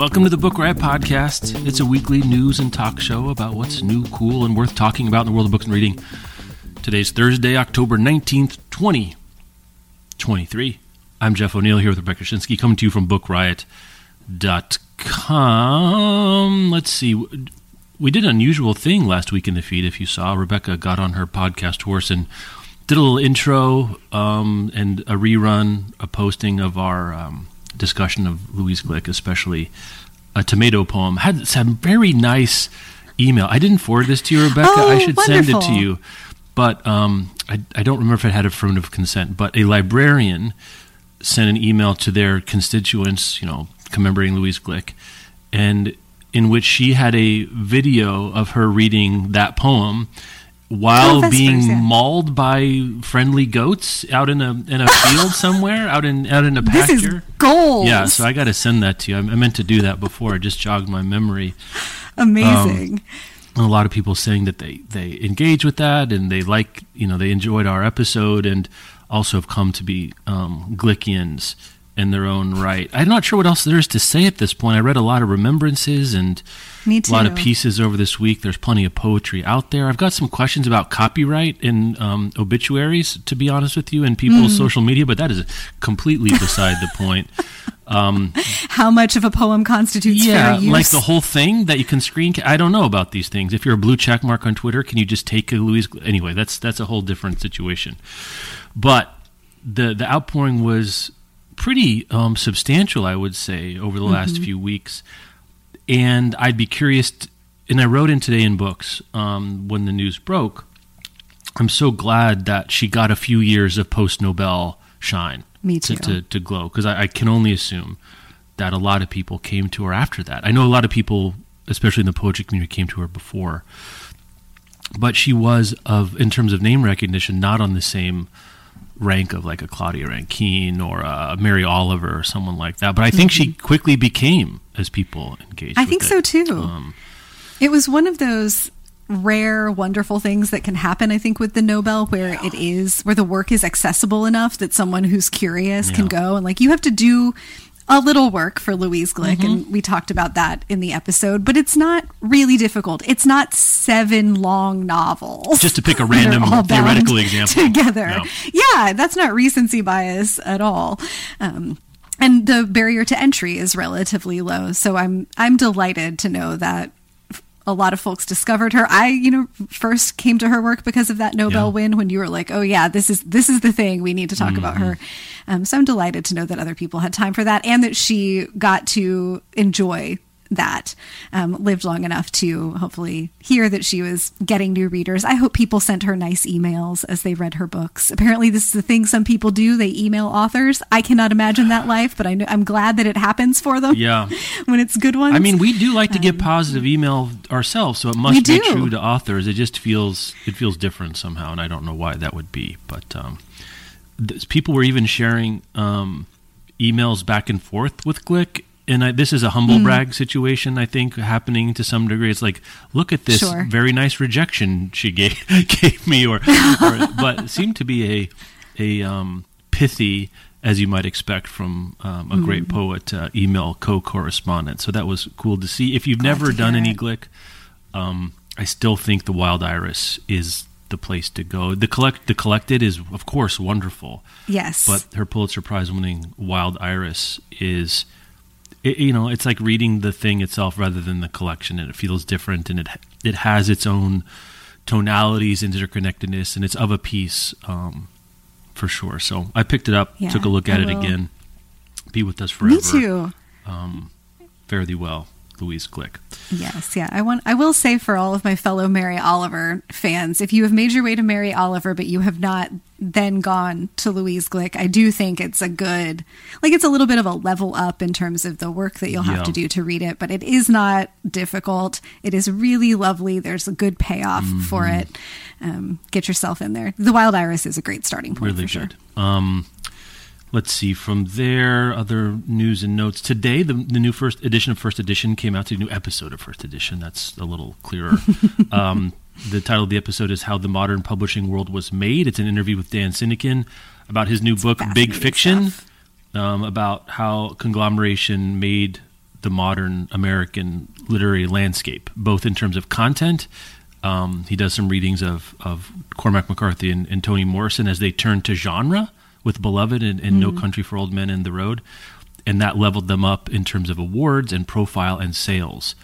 Welcome to the Book Riot Podcast. It's a weekly news and talk show about what's new, cool, and worth talking about in the world of books and reading. Today's Thursday, October 19th, 2023. I'm Jeff O'Neill here with Rebecca Schinsky, coming to you from bookriot.com. Let's see. We did an unusual thing last week in the feed. If you saw, Rebecca got on her podcast horse and did a little intro um, and a rerun, a posting of our um, discussion of Louise Glück, especially a tomato poem. Had some very nice email. I didn't forward this to you, Rebecca. Oh, I should wonderful. send it to you, but um, I, I don't remember if it had affirmative consent. But a librarian sent an email to their constituents, you know, commemorating Louise Glück, and in which she had a video of her reading that poem while Oh, being yeah. mauled by friendly goats out in a in a field somewhere, out in out in a This pasture. is gold. Yeah, so I got to send that to you. I, I meant to do that before. It just jogged my memory. amazing. And a lot of people saying that they they engage with that and they like you know they enjoyed our episode and also have come to be um, Glickians in their own right. I'm not sure what else there is to say at this point. I read a lot of remembrances and a lot of pieces over this week. There's plenty of poetry out there. I've got some questions about copyright in um, obituaries, to be honest with you, in people's Hmm. social media, but that is completely beside the point. Um, How much of a poem constitutes yeah, fair use? like the whole thing that you can screen. I don't know about these things. If you're a blue check mark on Twitter, can you just take a Louise? Anyway, that's that's a whole different situation. But the the outpouring was pretty um, substantial, I would say, over the last Mm-hmm. few weeks. And I'd be curious. t- and I wrote in today in books um, when the news broke. I'm so glad that she got a few years of post Nobel shine Me to, too. to, to glow because I, I can only assume that a lot of people came to her after that. I know a lot of people, especially in the poetry community, came to her before, but she was of in terms of name recognition not on the same rank of like a Claudia Rankine or a Mary Oliver or someone like that. But I think she quickly became as people engaged. Mm-hmm. I think it. so too. Um, it was one of those rare, wonderful things that can happen, I think, with the Nobel, where it is, where the work is accessible enough that someone who's curious can go and, like, you have to do a little work for Louise Glick, Mm-hmm. and we talked about that in the episode, but it's not really difficult. It's not seven long novels. Just to pick a random theoretical example. Together. No. Yeah, that's not recency bias at all. Um, and the barrier to entry is relatively low. So I'm I'm delighted to know that a lot of folks discovered her. I, you know, first came to her work because of that Nobel Yeah. win when you were like, "Oh yeah, this is this is the thing we need to talk about her." Mm-hmm. Um, so I'm delighted to know that other people had time for that and that she got to enjoy that. Um, lived long enough to hopefully hear that she was getting new readers. I hope people sent her nice emails as they read her books. Apparently, this is the thing some people do. They email authors. I cannot imagine that life, but I know, I'm glad that it happens for them. Yeah. when it's good ones. I mean, we do like to get positive email ourselves, so it must be true to authors. It just feels it feels different somehow, and I don't know why that would be. But um, th- people were even sharing um, emails back and forth with Glick, and I, this is a humble Hmm. brag situation. I think happening to some degree. It's like, look at this Sure. very nice rejection she gave gave me, or, or but seemed to be a a um, pithy. As you might expect from um, a great Mm-hmm. poet, uh, email co-correspondent. So that was cool to see. If you've never done any it. Glick, um, I still think the Wild Iris is the place to go. The collect, the collected is of course wonderful, yes, but her Pulitzer Prize winning Wild Iris is, it, you know, it's like reading the thing itself rather than the collection, and it feels different, and it it has its own tonalities, interconnectedness, and it's of a piece um, for sure. So I picked it up, Yeah, took a look at I it will. again. Be with us forever. me too. Fare thee well, Louise Glick. Yes, yeah. I want I will say for all of my fellow Mary Oliver fans, if you have made your way to Mary Oliver but you have not then gone to Louise Glick, I do think it's a good like it's a little bit of a level up in terms of the work that you'll have Yeah. to do to read it, but it is not difficult. It is really lovely. There's a good payoff for Mm-hmm. it. Um, get yourself in there. The Wild Iris is a great starting point really for sure. Um, let's see from there. Other news and notes today. The, the new first edition of First Edition came out. to a new episode of First Edition. That's a little clearer. um, the title of the episode is "How the Modern Publishing World Was Made." It's an interview with Dan Sinykin about his new book, Big Fiction, um, about how conglomeration made the modern American literary landscape, both in terms of content. Um, he does some readings of, of Cormac McCarthy and, and, Toni Morrison as they turn to genre with Beloved and, and mm-hmm. No Country for Old Men and The Road. And that leveled them up in terms of awards and profile and sales.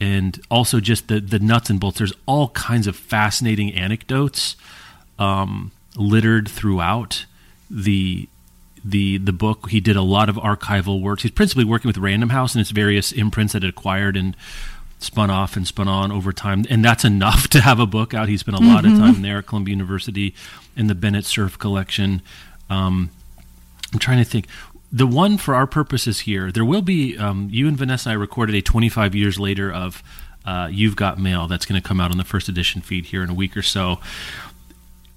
And also just the, the nuts and bolts. There's all kinds of fascinating anecdotes um, littered throughout the the the book. He did a lot of archival works. He's principally working with Random House and its various imprints that it acquired and spun off and spun on over time. And that's enough to have a book out. He spent a lot mm-hmm. of time there at Columbia University in the Bennett Cerf collection. Um, I'm trying to think. The one for our purposes here, there will be. Um, you and Vanessa and I recorded a 25 years later of uh, You've Got Mail that's going to come out on the first edition feed here in a week or so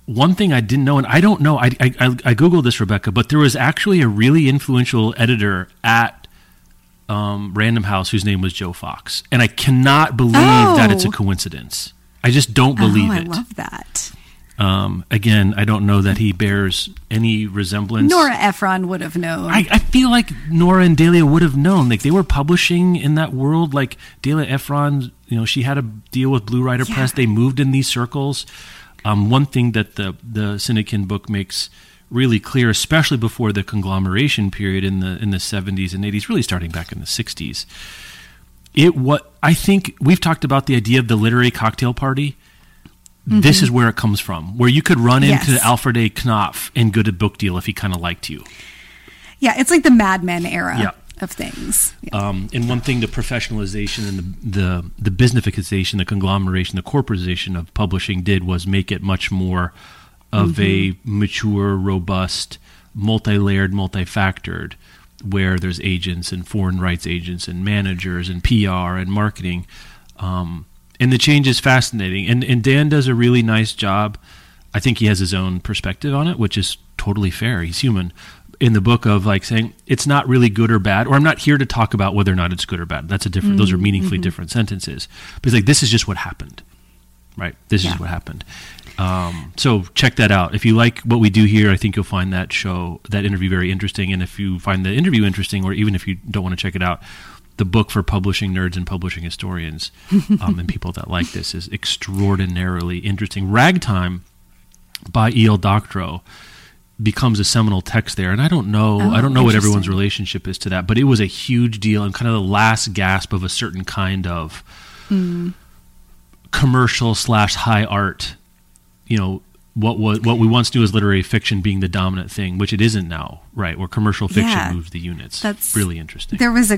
one thing I didn't know, and I don't know, I, I, I googled this, Rebecca, but there was actually a really influential editor at um, Random House whose name was Joe Fox, and I cannot believe oh. that it's a oh. coincidence. I just don't believe oh, I it. I love that. Um, again, I don't know that he bears any resemblance. Nora Ephron would have known. I, I, feel like Nora and Delia would have known. Like they were publishing in that world. Like Delia Ephron, you know, she had a deal with Blue Rider yeah. Press. They moved in these circles. Um, one thing that the the Sinykin book makes really clear, especially before the conglomeration period in the in the 70s and 80s, really starting back in the 60s. It what I think we've talked about the idea of the literary cocktail party. Mm-hmm. This is where it comes from, where you could run yes. into Alfred A. Knopf and go to book deal if he kind of liked you. Yeah, it's like the Mad Men era. Yeah of things. Yeah. Um, and one thing, the professionalization and the, the the businessification, the conglomeration, the corporatization of publishing did was make it much more of mm-hmm. a mature, robust, multi-layered, multi-factored, where there's agents and foreign rights agents and managers and PR and marketing. Um, and the change is fascinating. And, and Dan does a really nice job. I think he has his own perspective on it, which is totally fair. He's human in the book of like saying it's not really good or bad, or I'm not here to talk about whether or not it's good or bad. That's a different; mm-hmm. those are mm-hmm. meaningfully mm-hmm. different sentences. But it's like this is just what happened, right? This yeah. is what happened. Um, so check that out. If you like what we do here, I think you'll find that show, that interview, very interesting. And if you find the interview interesting, or even if you don't want to check it out, the book for publishing nerds and publishing historians um, and people that like this is extraordinarily interesting. Ragtime by E.L. Doctorow becomes a seminal text there and i don't know oh, i don't know what everyone's relationship is to that but it was a huge deal and kind of the last gasp of a certain kind of mm. commercial slash high art you know what was what we once knew as literary fiction being the dominant thing which it isn't now right where commercial fiction yeah, moves the units that's really interesting there was a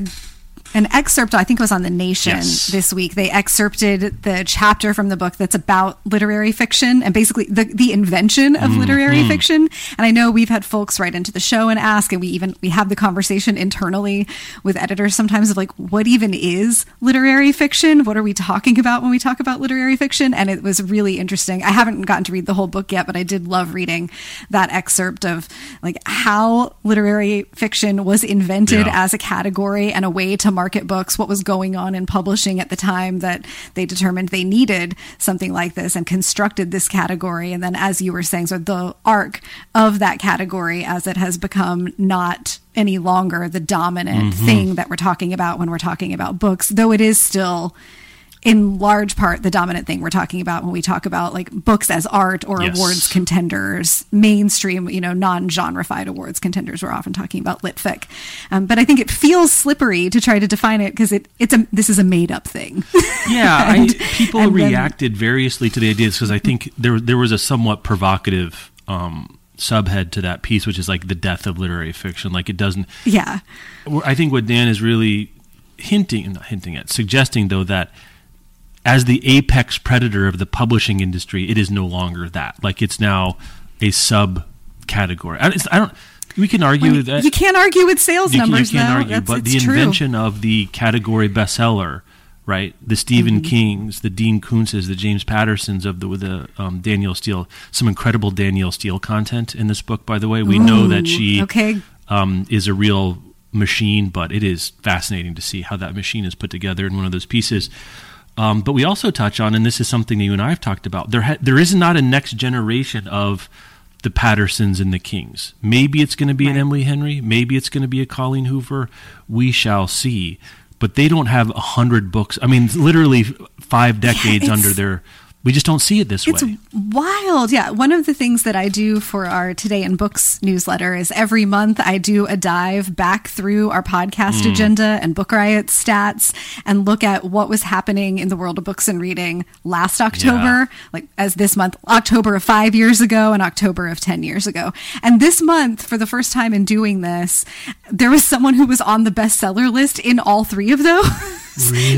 an excerpt, I think it was on The Nation yes. this week. They excerpted the chapter from the book that's about literary fiction and basically the, the invention of mm, literary mm. fiction. And I know we've had folks write into the show and ask, and we even we have the conversation internally with editors sometimes of like, what even is literary fiction? What are we talking about when we talk about literary fiction? And it was really interesting. I haven't gotten to read the whole book yet, but I did love reading that excerpt of like how literary fiction was invented yeah. as a category and a way to market books, what was going on in publishing at the time that they determined they needed something like this and constructed this category. And then, as you were saying, so the arc of that category as it has become not any longer the dominant mm-hmm. thing that we're talking about when we're talking about books, though it is still in large part the dominant thing we're talking about when we talk about like books as art or yes. awards contenders, mainstream, you know, non-genreified awards contenders. We're often talking about litfic, um, but I think it feels slippery to try to define it because it it's a this is a made up thing. Yeah, and, I, people reacted then, variously to the ideas because I think there there was a somewhat provocative. Um, subhead to that piece, which is like the death of literary fiction. Like it doesn't. Yeah. I think what Dan is really hinting, not hinting at, suggesting though that as the apex predator of the publishing industry, it is no longer that. Like it's now a subcategory. I, I don't. We can argue well, that you can't argue with sales you, numbers. You can't argue, That's, but the invention true. of the category bestseller, right? The Stephen mm-hmm. Kings, the Dean Koontzes, the James Pattersons of the the um, Danielle Steel. Some incredible Danielle Steel content in this book, by the way. We Ooh, know that she okay. um, is a real machine, but it is fascinating to see how that machine is put together in one of those pieces. Um, but we also touch on, and this is something that you and I have talked about. There, ha- there is not a next generation of the Pattersons and the Kings. Maybe it's going to be right. an Emily Henry. Maybe it's going to be a Colleen Hoover. We shall see. But they don't have a hundred books. I mean, literally five decades it's- under their. We just don't see it this It's way. It's wild. Yeah. One of the things that I do for our Today in Books newsletter is every month I do a dive back through our podcast Hmm. agenda and Book Riot stats and look at what was happening in the world of books and reading last October, like as this month, October of five years ago and October of 10 years ago. And this month, for the first time in doing this, there was someone who was on the bestseller list in all three of those.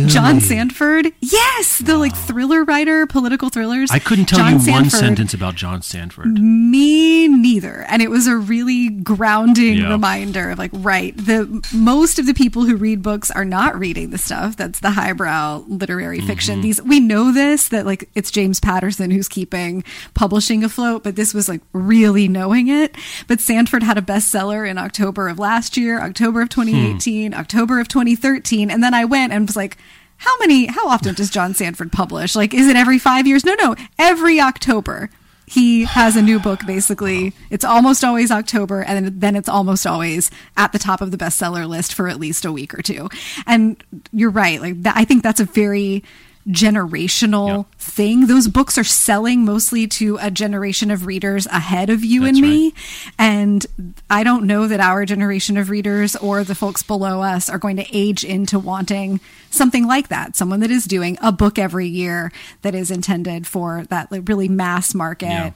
John Sandford. Yes, the like thriller writer, political thrillers. I couldn't tell John you one sentence about John Sandford. Me neither. And it was a really grounding Yeah. reminder of like, right, the most of the people who read books are not reading the stuff that's the highbrow literary Mm-hmm. fiction. These we know this that like it's James Patterson who's keeping publishing afloat, but this was like really knowing it. But Sandford had a bestseller in October of last year, October of 2018, Hmm. October of 2013, and then I went and was like how many how often does John Sandford publish? Like is it every 5 years? No, no, every October he has a new book basically it's almost always october and then it's almost always at the top of the bestseller list for at least a week or two and you're right like that, i think that's a very generational Yep. thing those books are selling mostly to a generation of readers ahead of you That's and me and i don't know that our generation of readers or the folks below us are going to age into wanting something like that someone that is doing a book every year that is intended for that really mass market Yeah.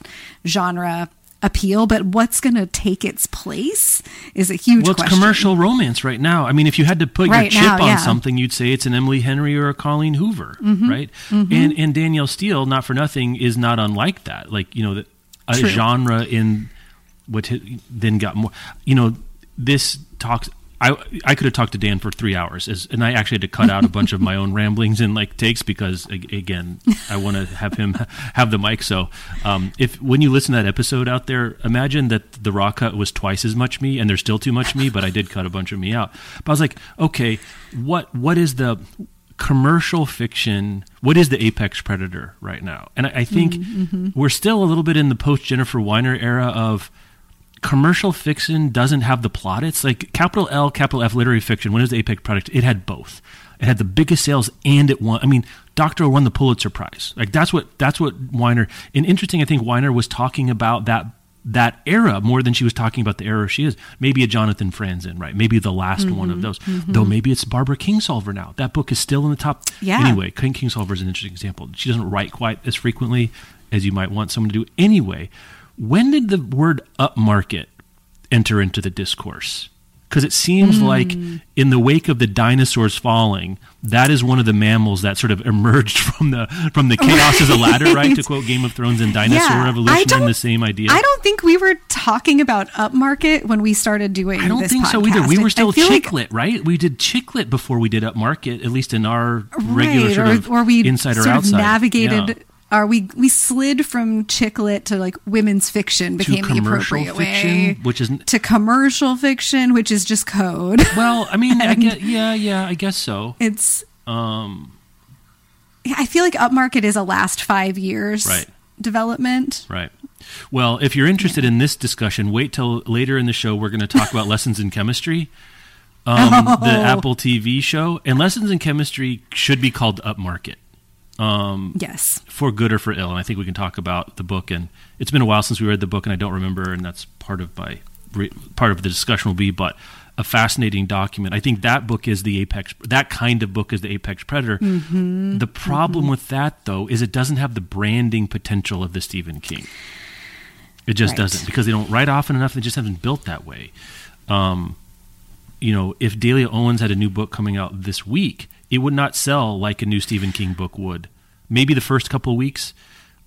genre appeal but what's going to take its place is a huge Well, it's question commercial romance right now. I mean, if you had to put Right your chip now, on yeah. something, you'd say it's an Emily Henry or a Colleen Hoover, Mm-hmm. right? And and Danielle Steel, not for nothing, is not unlike that. Like you know, the- a True. genre in what then got more. You know, this talks. I I could have talked to Dan for three hours, as, and I actually had to cut out a bunch of my own ramblings and like takes because again, I want to have him have the mic. So, um, if when you listen to that episode out there, imagine that the raw cut was twice as much me, and there's still too much me, but I did cut a bunch of me out. But I was like, okay, what what is the commercial fiction what is the apex predator right now and i, I think we're still a little bit in the post jennifer weiner era of commercial fiction doesn't have the plot. It's like capital L, capital F literary fiction. When it was the Apex product, it had both. It had the biggest sales and it won. I mean, Doctor won the Pulitzer Prize. Like that's what that's what Weiner. And interesting, I think Weiner was talking about that that era more than she was talking about the era she is. Maybe a Jonathan Franzen, right? Maybe the last one Mm-hmm, of those. Though maybe it's Barbara Kingsolver now. That book is still in the top. Yeah. Anyway, King Kingsolver is an interesting example. She doesn't write quite as frequently as you might want someone to do. Anyway, when did the word upmarket enter into the discourse? Because it seems Hmm. like in the wake of the dinosaurs falling, that is one of the mammals that sort of emerged from the from the chaos as a ladder, right? To quote Game of Thrones and Dinosaur Yeah, I Revolution, and the same idea. I don't think we were talking about upmarket when we started doing. I don't think so either. We were still feel like- right? We did chick lit before we did upmarket, at least in our regular right, sort or, of or we inside or sort outside. of navigated. Yeah. Or we we slid from chick lit to like women's fiction to became the commercial appropriate fiction, way which is to commercial fiction, which is just code. well, I mean, I guess, yeah, yeah, I guess so. It's Um, I feel like upmarket is a last five years Right. development. Right. Well, if you're interested in this discussion, wait till later in the show. We're going to talk about lessons in chemistry, um, the Apple TV show, and lessons in chemistry should be called Upmarket um, Yes. for good or for ill. And I think we can talk about the book. And it's been a while since we read the book, and I don't remember. And that's part of my part of the discussion will be, but a fascinating document. I think that book is the apex. That kind of book is the apex predator. The problem with that, though, is it doesn't have the branding potential of the Stephen King. It just Right. doesn't because they don't write often enough. They just haven't built that way. Um, you know, if Delia Owens had a new book coming out this week, it would not sell like a new Stephen King book would. Maybe the first couple of weeks,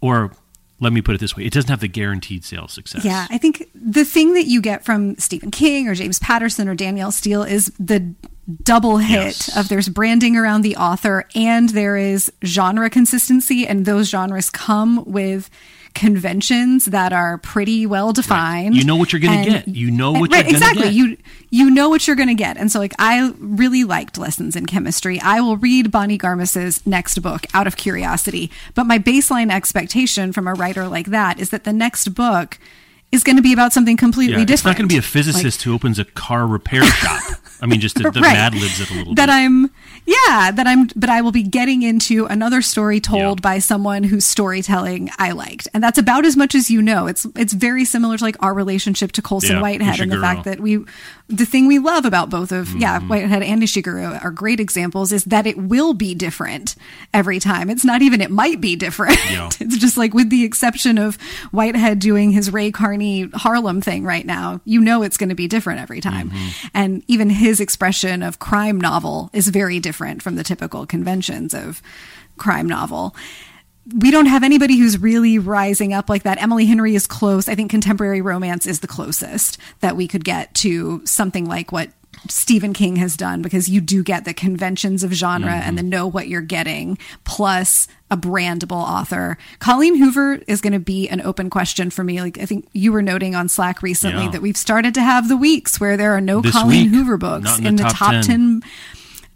or let me put it this way: it doesn't have the guaranteed sales success. Yeah, I think the thing that you get from Stephen King or James Patterson or Danielle Steel is the double hit Yes. of there's branding around the author and there is genre consistency and those genres come with conventions that are pretty well defined. You know what you're gonna get. You know what right, you're exactly. get. You you know what you're going to get. And so like I really liked Lessons in Chemistry. I will read Bonnie Garmus's next book out of curiosity, but my baseline expectation from a writer like that is that the next book is going to be about something completely Yeah, different. it's not going to be a physicist who opens a car repair shop. I mean, just the, the Right. Mad Libs it a little that bit. I'm yeah that I'm but I will be getting into another story told Yeah. by someone whose storytelling I liked and that's about as much as you know it's it's very similar to like our relationship to Colson Yeah, Whitehead and the fact that we the thing we love about both of yeah Mm-hmm. Whitehead and Ishiguro are great examples is that it will be different every time it's not even it might be different Yeah. it's just like with the exception of Whitehead doing his Ray Harlem thing right now, you know it's going to be different every time. Mm-hmm. And even his expression of crime novel is very different from the typical conventions of crime novel. We don't have anybody who's really rising up like that. Emily Henry is close. I think contemporary romance is the closest that we could get to something like what Stephen King has done because you do get the conventions of genre and the mm-hmm. know what you're getting, plus a brandable author. Colleen Hoover is going to be an open question for me. Like I think you were noting on Slack recently Yeah. that we've started to have the weeks where there are no This Colleen week, Hoover books in in, the top top 10. 10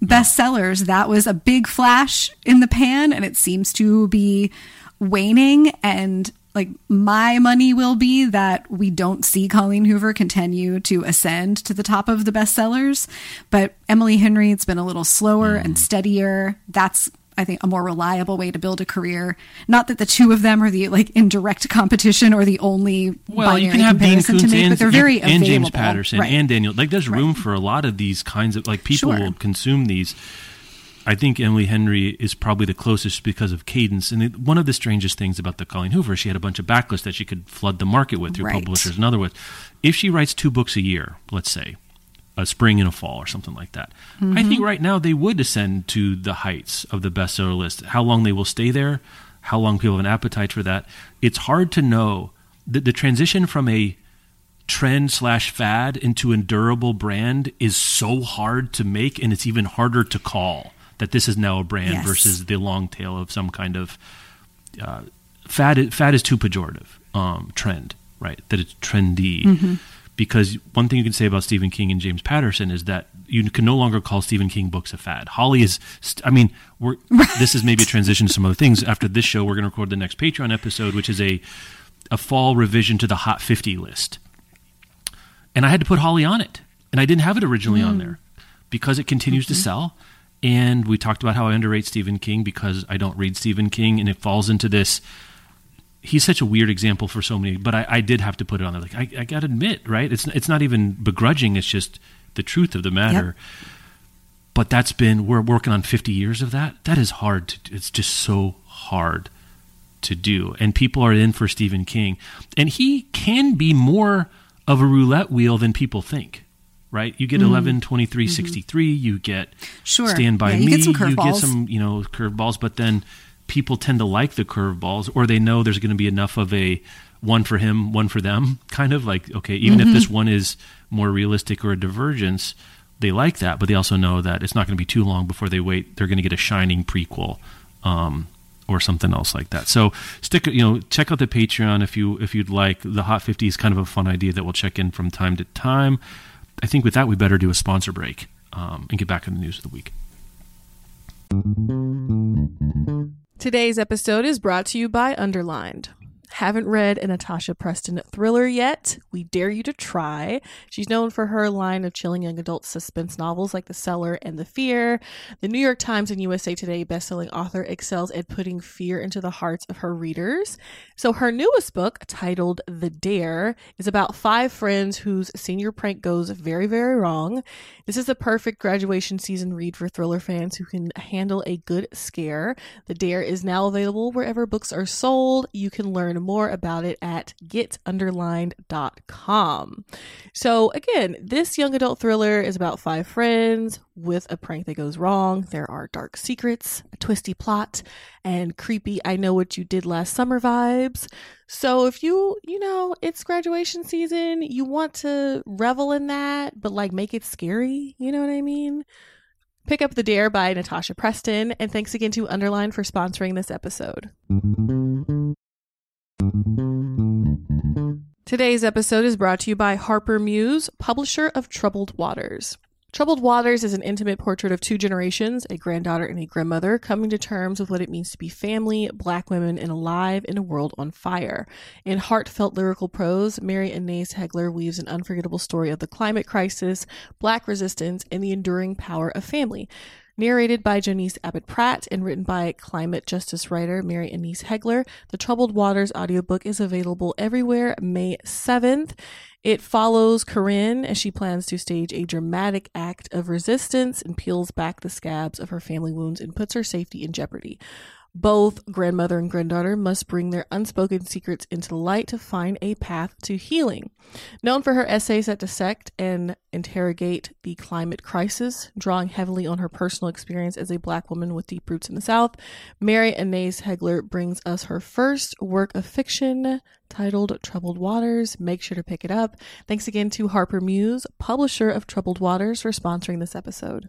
bestsellers. That was a big flash in the pan and it seems to be waning and like my money will be that we don't see Colleen Hoover continue to ascend to the top of the bestsellers, but Emily Henry it's been a little slower Mm. and steadier. That's I think a more reliable way to build a career. Not that the two of them are the like in direct competition or the only well, you can have Dean comparison to Koontz make, and, but they're very and James. Patterson Right. and Daniel. Like, there's room for a lot of these kinds of like people Sure. will consume these. I think Emily Henry is probably the closest because of cadence. And it, one of the strangest things about the Colleen Hoover, she had a bunch of backlists that she could flood the market with through Right. publishers and other with. If she writes two books a year, let's say, a spring and a fall or something like that, I Mm-hmm. think right now they would ascend to the heights of the bestseller list. How long they will stay there, how long people have an appetite for that, it's hard to know. The, the transition from a trend slash fad into a durable brand is so hard to make and it's even harder to call that this is now a brand Yes. versus the long tail of some kind of uh, fad fad is too pejorative um, trend right that it's trendy because one thing you can say about Stephen King and James Patterson is that you can no longer call Stephen King books a fad. Holly is, st- I mean, we're, this is maybe a transition to some other things. After this show, we're going to record the next Patreon episode, which is a a fall revision to the Hot 50 list and I had to put Holly on it, and I didn't have it originally on there because it continues to sell. And we talked about how I underrate Stephen King because I don't read Stephen King, and it falls into this. He's such a weird example for so many, but I, I did have to put it on there. Like I, I got to admit, right? It's it's not even begrudging; it's just the truth of the matter. But that's been we're working on 50 years of that. That is hard to. It's just so hard to do. And people are in for Stephen King. And he can be more of a roulette wheel than people think. Right? You get 11, 23, 63, you get Mm-hmm. Sure. Stand By Yeah, Me, you get some curveballs. you get some, you know, curveballs, but then people tend to like the curveballs or they know there's going to be enough of a one for him, one for them kind of like, okay, even Mm-hmm. if this one is more realistic or a divergence, they like that, but they also know that it's not going to be too long before they wait. They're going to get a shining prequel. Um, or something else like that. So stick, you know, check out the Patreon if you if you'd like. The Hot 50 is kind of a fun idea that we'll check in from time to time. I think with that we better do a sponsor break um, and get back in the news of the week. Today's episode is brought to you by Underlined. Haven't read a Natasha Preston thriller yet? We dare you to try. She's known for her line of chilling young adult suspense novels like The Cellar and The Fear. The New York Times and USA Today bestselling author excels at putting fear into the hearts of her readers. So her newest book, titled The Dare, is about five friends whose senior prank goes very, very wrong. This is the perfect graduation season read for thriller fans who can handle a good scare. The Dare is now available wherever books are sold. You can learn more about it at getunderlined.com. So, again, this young adult thriller is about five friends with a prank that goes wrong. There are dark secrets, a twisty plot, and creepy I know what you did last summer vibes. So if you, you know, it's graduation season, you want to revel in that, but like make it scary, you know what I mean? Pick up The Dare by Natasha Preston, and thanks again to Underline for sponsoring this episode. Today's episode is brought to you by Harper Muse, publisher of Troubled Waters. Troubled Waters is an intimate portrait of two generations, a granddaughter and a grandmother, coming to terms with what it means to be family, black women, and alive in a world on fire. In heartfelt lyrical prose, Mary Annaïse Heglar weaves an unforgettable story of the climate crisis, black resistance, and the enduring power of family. Narrated by Janice Abbott Pratt and written by climate justice writer Mary Annaïse Heglar, the Troubled Waters audiobook is available everywhere May 7th. It follows Corinne as she plans to stage a dramatic act of resistance and peels back the scabs of her family wounds and puts her safety in jeopardy. Both grandmother and granddaughter must bring their unspoken secrets into light to find a path to healing. Known for her essays that dissect and interrogate the climate crisis, drawing heavily on her personal experience as a black woman with deep roots in the South, Mary Annaïse Heglar brings us her first work of fiction titled Troubled Waters. Make sure to pick it up. Thanks again to Harper Muse, publisher of Troubled Waters, for sponsoring this episode.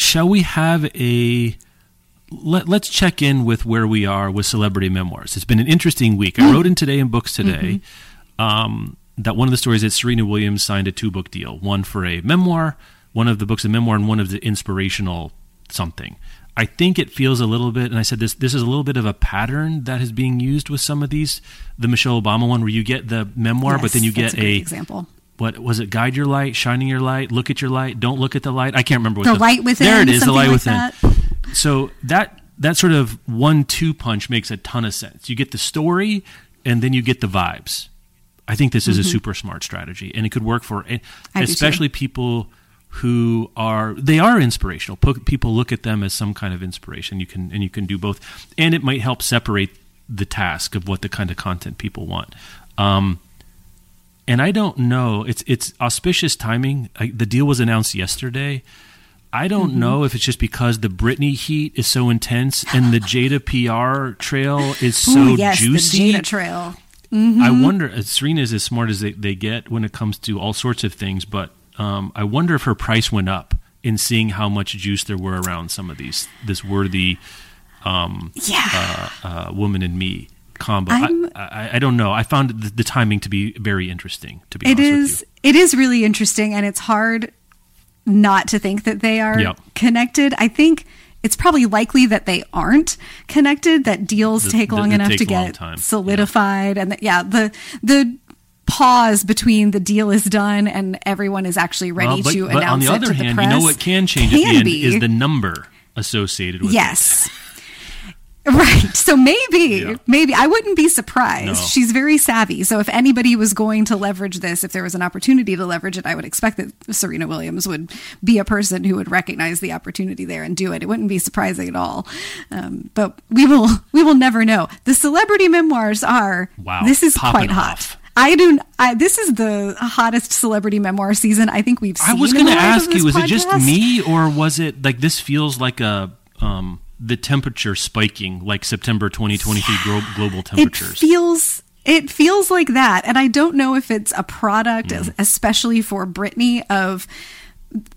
shall we have a let, us check in with where we are with celebrity memoirs. It's been an interesting week. I wrote in today in books today mm-hmm. um, that one of the stories that Serena Williams signed a two book deal, one for a memoir, one of the books a memoir, and one of the inspirational something. I think it feels a little bit, and I said this. This is a little bit of a pattern that is being used with some of these. The Michelle Obama one, where you get the memoir, yes, but then you get a, a example what was it? Guide your light, shining your light, look at your light, don't look at the light. I can't remember what the, the light within. There it is, the light like within. That. So that that sort of one-two punch makes a ton of sense. You get the story, and then you get the vibes. I think this is mm-hmm. a super smart strategy, and it could work for especially people who are they are inspirational. People look at them as some kind of inspiration. You can and you can do both, and it might help separate the task of what the kind of content people want. Um, and I don't know. It's it's auspicious timing. I, the deal was announced yesterday. I don't mm-hmm. know if it's just because the Britney heat is so intense and the Jada PR trail is so Ooh, yes, juicy. The Jada trail. Mm-hmm. I wonder. Uh, Serena is as smart as they, they get when it comes to all sorts of things, but um, I wonder if her price went up in seeing how much juice there were around some of these this worthy um, yeah. uh, uh, woman and me combo. I, I, I, don't know. I found the, the, timing to be very interesting. To be honest. it is it is really interesting, and it's hard not to think that they are yep. connected. I think it's probably likely that they aren't connected. That deals the, take long enough to get solidified, yeah. and that, yeah, the the pause between the deal is done and everyone is actually ready well, but, to but announce on the other it to hand, the press. You know what can change can at the end be. is the number associated with yes. it. Right. So maybe, yeah. maybe I wouldn't be surprised. No. She's very savvy. So if anybody was going to leverage this, if there was an opportunity to leverage it, I would expect that Serena Williams would be a person who would recognize the opportunity there and do it. It wouldn't be surprising at all. Um, but we will, we will never know. The celebrity memoirs are. Wow. This is Popping quite hot. Off. I do. I, this is the hottest celebrity memoir season I think we've seen. I was going to ask you, was podcast. it just me, or was it like this feels like a um, the temperature spiking like September 2023 yeah. global temperatures. It feels it feels like that and I don't know if it's a product mm. especially for Britney of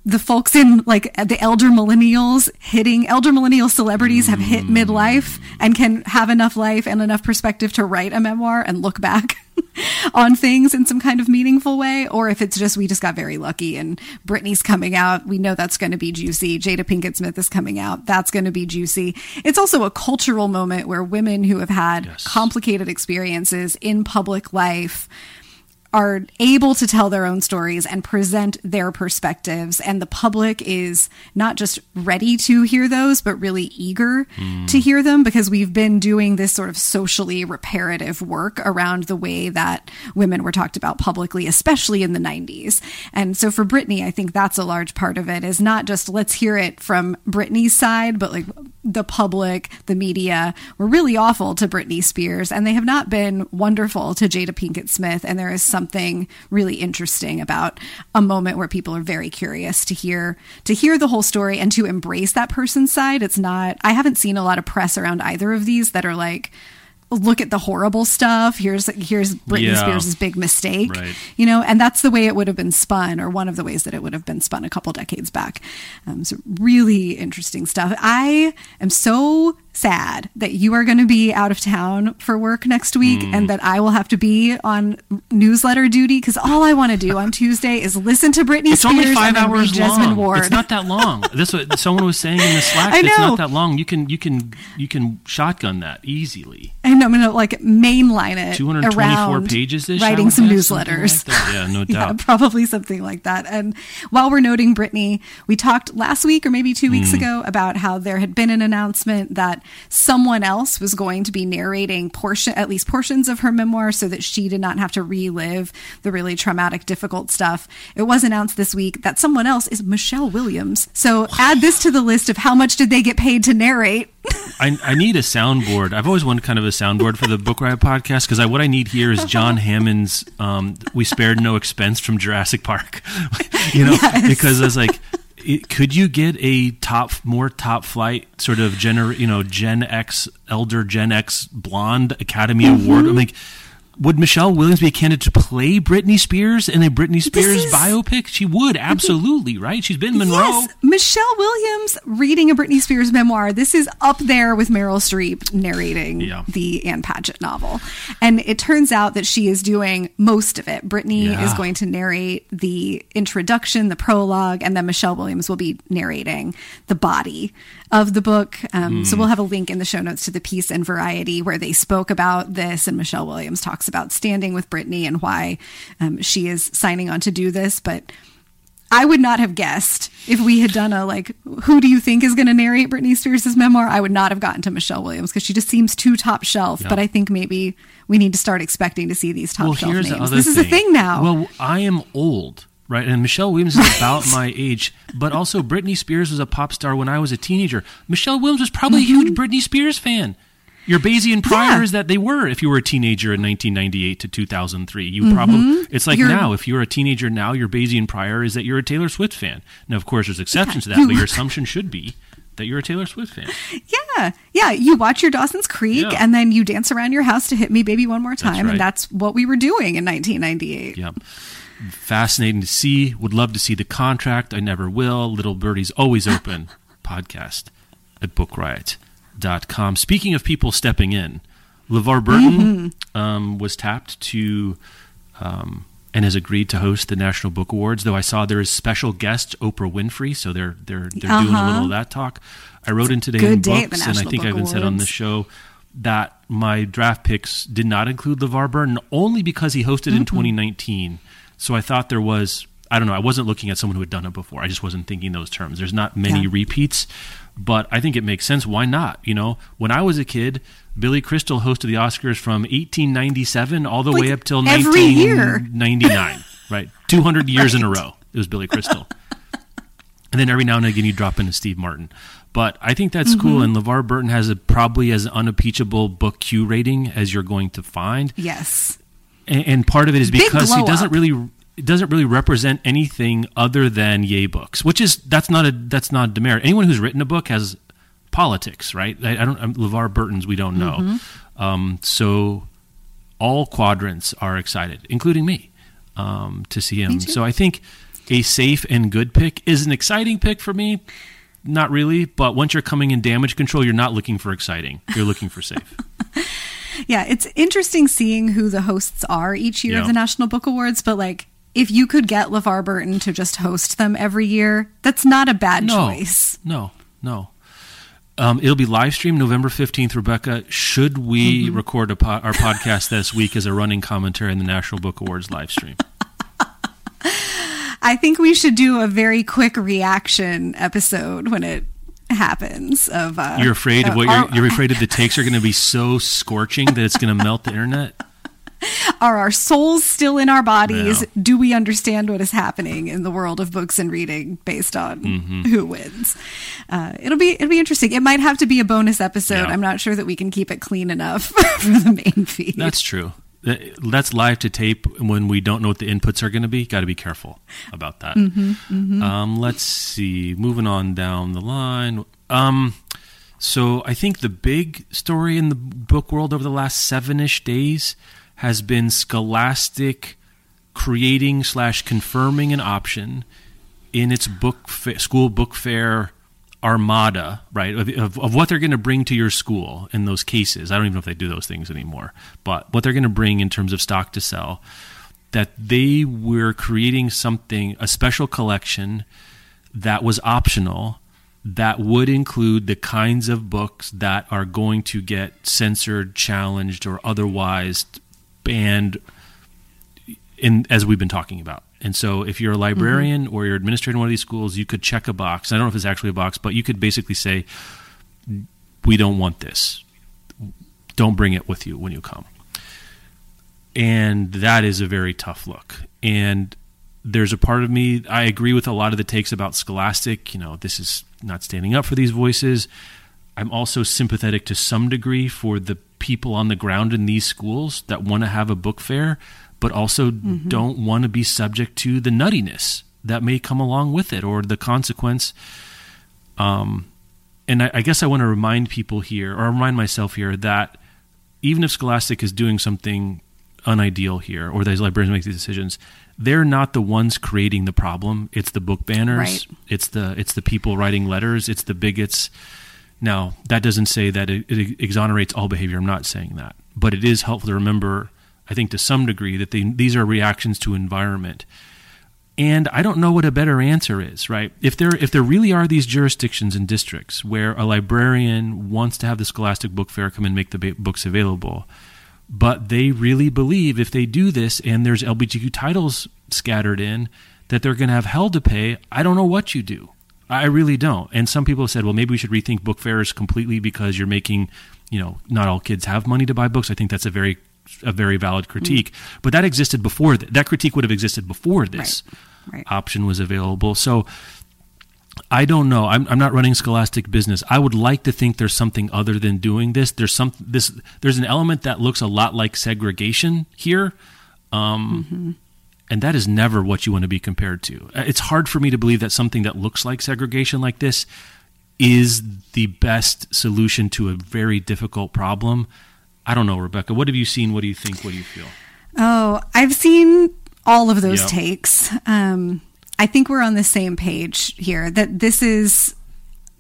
the folks in like the elder millennials hitting elder millennial celebrities have hit mm. midlife and can have enough life and enough perspective to write a memoir and look back on things in some kind of meaningful way, or if it's just we just got very lucky and Britney's coming out, we know that's going to be juicy. Jada Pinkett Smith is coming out, that's going to be juicy. It's also a cultural moment where women who have had Yes. complicated experiences in public life are able to tell their own stories and present their perspectives. And the public is not just ready to hear those but really eager hmm. to hear them because we've been doing this sort of socially reparative work around the way that women were talked about publicly especially in the 90s and so for Britney I think that's a large part of it is not just let's hear it from Britney's side but like the public the media were really awful to Britney Spears and they have not been wonderful to Jada Pinkett Smith and there is something really interesting about a moment where people are very curious to hear to hear the whole story and to embrace that person's side it's not I haven't seen a lot of press around either of these that are like look at the horrible stuff here's here's Britney Yeah. Spears' big mistake Right. you know and that's the way it would have been spun or one of the ways that it would have been spun a couple decades back um, so really interesting stuff i am so sad that you are going to be out of town for work next week Mm. and that i will have to be on newsletter duty because all i want to do on tuesday is listen to britney It's spears only five and hours jesmyn long. ward It's not that long. This what someone was saying in the Slack. I It's know. not that long. You can you can you can shotgun that easily. and i'm going to like mainline it 224 pages writing some newsletters like yeah, no Yeah, doubt. probably something like that. And while we're noting Britney, we talked last week or maybe two Mm. weeks ago about how there had been an announcement that someone else was going to be narrating portion, at least portions of her memoir, so that she did not have to relive the really traumatic, difficult stuff. It was announced this week that someone else is Michelle Williams. So add this to the list of how much did they get paid to narrate. I, I need a soundboard. I've always wanted kind of a soundboard for the Book Riot podcast because I, what I need here is John Hammond's um, "We spared no expense" from Jurassic Park. you know, Yes. because I was like, it, could you get a top, more top flight sort of gener, you know, Gen X, elder Gen X blonde Academy Award? Mm-hmm. I'm like. Would Michelle Williams be a candidate to play Britney Spears in a Britney Spears is- biopic? She would, absolutely, right? She's been Monroe. Yes, Michelle Williams reading a Britney Spears memoir. This is up there with Meryl Streep narrating Yeah. the Ann Patchett novel. And it turns out that she is doing most of it. Britney Yeah. is going to narrate the introduction, the prologue, and then Michelle Williams will be narrating the body of the book. Um, So we'll have a link in the show notes to the piece in Variety where they spoke about this, and Michelle Williams talks about standing with Britney and why um, she is signing on to do this. But I would not have guessed if we had done a like, who do you think is going to narrate Britney Spears' memoir? I would not have gotten to Michelle Williams because she just seems too top shelf. Yeah. But I think maybe we need to start expecting to see these top well, shelf here's names. This is a thing now. Well, I am old, right? And Michelle Williams is about my age, but also Britney Spears was a pop star when I was a teenager. Michelle Williams was probably a huge Britney Spears fan. Your Bayesian prior Mm-hmm. Yeah. is that they were if you were a teenager in 1998 to 2003. You probably it's like Mm-hmm. You're- now if you're a teenager now, your Bayesian prior is that you're a Taylor Swift fan. Now, of course, there's exceptions to that, but your assumption should be that you're a Taylor Swift fan. yeah, yeah. You watch your Dawson's Creek Yeah. and then you dance around your house to hit me, baby, one more time, right. and that's what we were doing in 1998. Yep. Fascinating to see. Would love to see the contract. I never will. Little Birdie's always open. Podcast at bookriot.com. Speaking of people stepping in, LeVar Burton um, was tapped to um, and has agreed to host the National Book Awards. Though I saw there is special guest Oprah Winfrey, so they're they're they're doing a Uh-huh. little of that talk. I wrote in today Good in day at the books, and I think I Book even said on the show that my draft picks did not include LeVar Burton only because he hosted in 2019. So I thought there was, I don't know, I wasn't looking at someone who had done it before. I just wasn't thinking those terms. There's not many Yeah. repeats, but I think it makes sense. Why not? You know, when I was a kid, Billy Crystal hosted the Oscars from 1897 all the Like, way up till 1999, right? 200 years in a row. It was Billy Crystal. And then every now and again you drop in a Steve Martin. But I think that's cool. Mm-hmm. And LeVar Burton has a probably as unimpeachable book Q rating as you're going to find. Yes. And, and part of it is because he doesn't up. really it doesn't really represent anything other than yay books, which is that's not a that's not a demerit. Anyone who's written a book has politics, right? I, I don't um, LeVar Burton's we don't know. Mm-hmm. Um, so all quadrants are excited, including me, um, to see him. So I think a safe and good pick is an exciting pick for me. Not really, but once you're coming in damage control, you're not looking for exciting. You're looking for safe. Yeah, it's interesting seeing who the hosts are each year Yeah. of the National Book Awards, but like if you could get LeVar Burton to just host them every year, that's not a bad no, choice. No, no. Um, it'll be live streamed November 15th. Rebecca, should we Mm-hmm. record a po- our podcast this week as a running commentary in the National Book Awards live stream? I think we should do a very quick reaction episode when it happens of uh You're afraid of what you're, you're afraid of the takes are going to be so scorching that it's going to melt the internet. are our souls still in our bodies? No. Do we understand what is happening in the world of books and reading based on Mm-hmm. who wins? Uh, it'll be it'll be interesting. It might have to be a bonus episode. Yeah. I'm not sure that we can keep it clean enough for the main feed. That's true. That- That's live to tape when we don't know what the inputs are going to be. Got to be careful about that. Um, let's see. Moving on down the line. Um, so I think the big story in the book world over the last seven ish days has been Scholastic creating slash confirming an option in its book fa- school book fair armada, right, of, of, of what they're going to bring to your school in those cases. I don't even know if they do those things anymore, but what they're going to bring in terms of stock to sell, that they were creating something, a special collection that was optional that would include the kinds of books that are going to get censored, challenged, or otherwise banned in as we've been talking about. And so if you're a mm-hmm. librarian or you're administrating one of these schools, you could check a box. I don't know if it's actually a box, but you could basically say we don't want this. Don't bring it with you when you come. And that is a very tough look. And there's a part of me I agree with a lot of the takes about Scholastic, you know, this is not standing up for these voices. I'm also sympathetic to some degree for the people on the ground in these schools that want to have a book fair, but also don't want to be subject to the nuttiness that may come along with it or the consequence. Um, and I, I guess I want to remind people here, or remind myself here, that even if Scholastic is doing something unideal here, or these librarians make these decisions, they're not the ones creating the problem. It's the book banners. Right. It's the it's the people writing letters. It's the bigots. Now that doesn't say that it, it exonerates all behavior. I'm not saying that, but it is helpful to remember. I think to some degree that they, these are reactions to environment. And I don't know what a better answer is, right? If there if there really are these jurisdictions and districts where a librarian wants to have the Scholastic Book Fair come and make the books available, but they really believe if they do this and there's LGBTQ titles scattered in that they're going to have hell to pay, I don't know what you do. I really don't. And some people have said, well, maybe we should rethink book fairs completely because you're making, you know, not all kids have money to buy books. I think that's a very a very valid critique. But that existed before th- that critique would have existed before this Right. option was available. So I don't know. I'm, I'm not running Scholastic business. I would like to think there's something other than doing this. There's some this. There's an element that looks a lot like segregation here, um, and that is never what you want to be compared to. Uh, It's hard for me to believe that something that looks like segregation like this is the best solution to a very difficult problem. I don't know, Rebecca. What have you seen? What do you think? What do you feel? Oh, I've seen all of those Yep. takes. Um, I think we're on the same page here that this is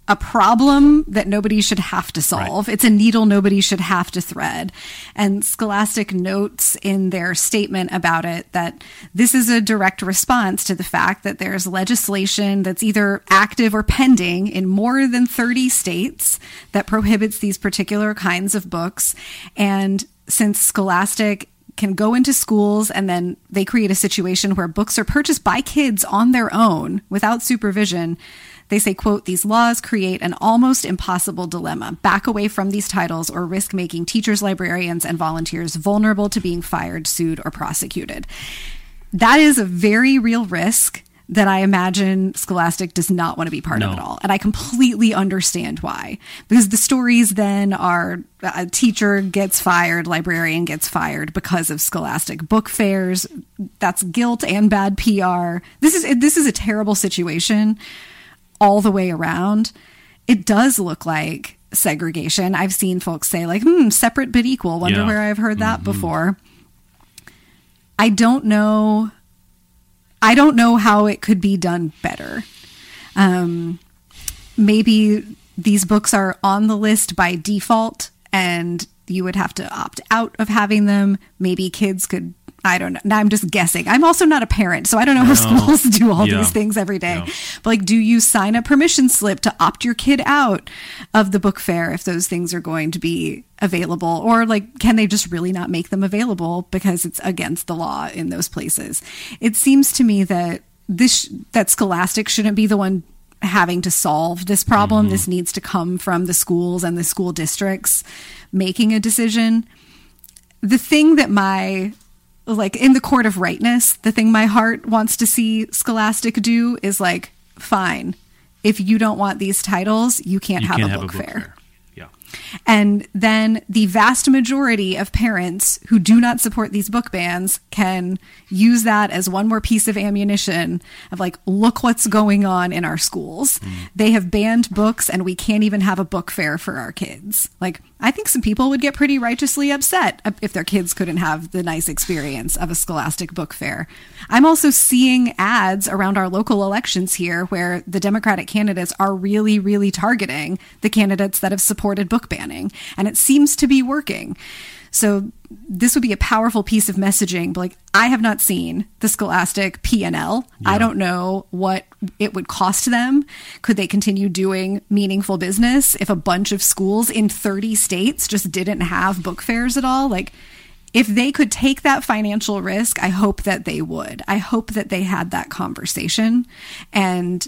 a problem that nobody should have to solve. It's a needle nobody should have to thread. And Scholastic notes in their statement about it that this is a direct response to the fact that there's legislation that's either active or pending in more than 30 states that prohibits these particular kinds of books. And since Scholastic can go into schools and then they create a situation where books are purchased by kids on their own without supervision they say quote these laws create an almost impossible dilemma back away from these titles or risk making teachers librarians and volunteers vulnerable to being fired sued or prosecuted that is a very real risk that I imagine Scholastic does not want to be part of at all. And I completely understand why. Because the stories then are uh, a teacher gets fired, librarian gets fired because of Scholastic book fairs. That's guilt and bad PR. This is this is a terrible situation all the way around. It does look like segregation. I've seen folks say like, "Hmm, separate but equal." Wonder Yeah. where I've heard that before. I don't know I don't know how it could be done better. Um, maybe these books are on the list by default and you would have to opt out of having them. Maybe kids could I don't know. Now I'm just guessing. I'm also not a parent, so I don't know how schools do all Yeah. these things every day. Yeah. But like, do you sign a permission slip to opt your kid out of the book fair if those things are going to be available? Or like, can they just really not make them available because it's against the law in those places? It seems to me that this, that Scholastic shouldn't be the one having to solve this problem. Mm-hmm. This needs to come from the schools and the school districts making a decision the thing that my like in the court of rightness the thing my heart wants to see scholastic do is like fine if you don't want these titles you can't, You have, can't a, have book a book fair. fair. Yeah. And then the vast majority of parents who do not support these book bans can use that as one more piece of ammunition of like, look what's going on in our schools. Mm. They have banned books and we can't even have a book fair for our kids. Like, I think some people would get pretty righteously upset if their kids couldn't have the nice experience of a scholastic book fair. I'm also seeing ads around our local elections here where the Democratic candidates are really, really targeting the candidates that have supported book banning. And it seems to be working. So this would be a powerful piece of messaging. But like, I have not seen the Scholastic P&L. I don't know what it would cost them. Could they continue doing meaningful business if a bunch of schools in 30 states just didn't have book fairs at all? Like, if they could take that financial risk, I hope that they would. I hope that they had that conversation. And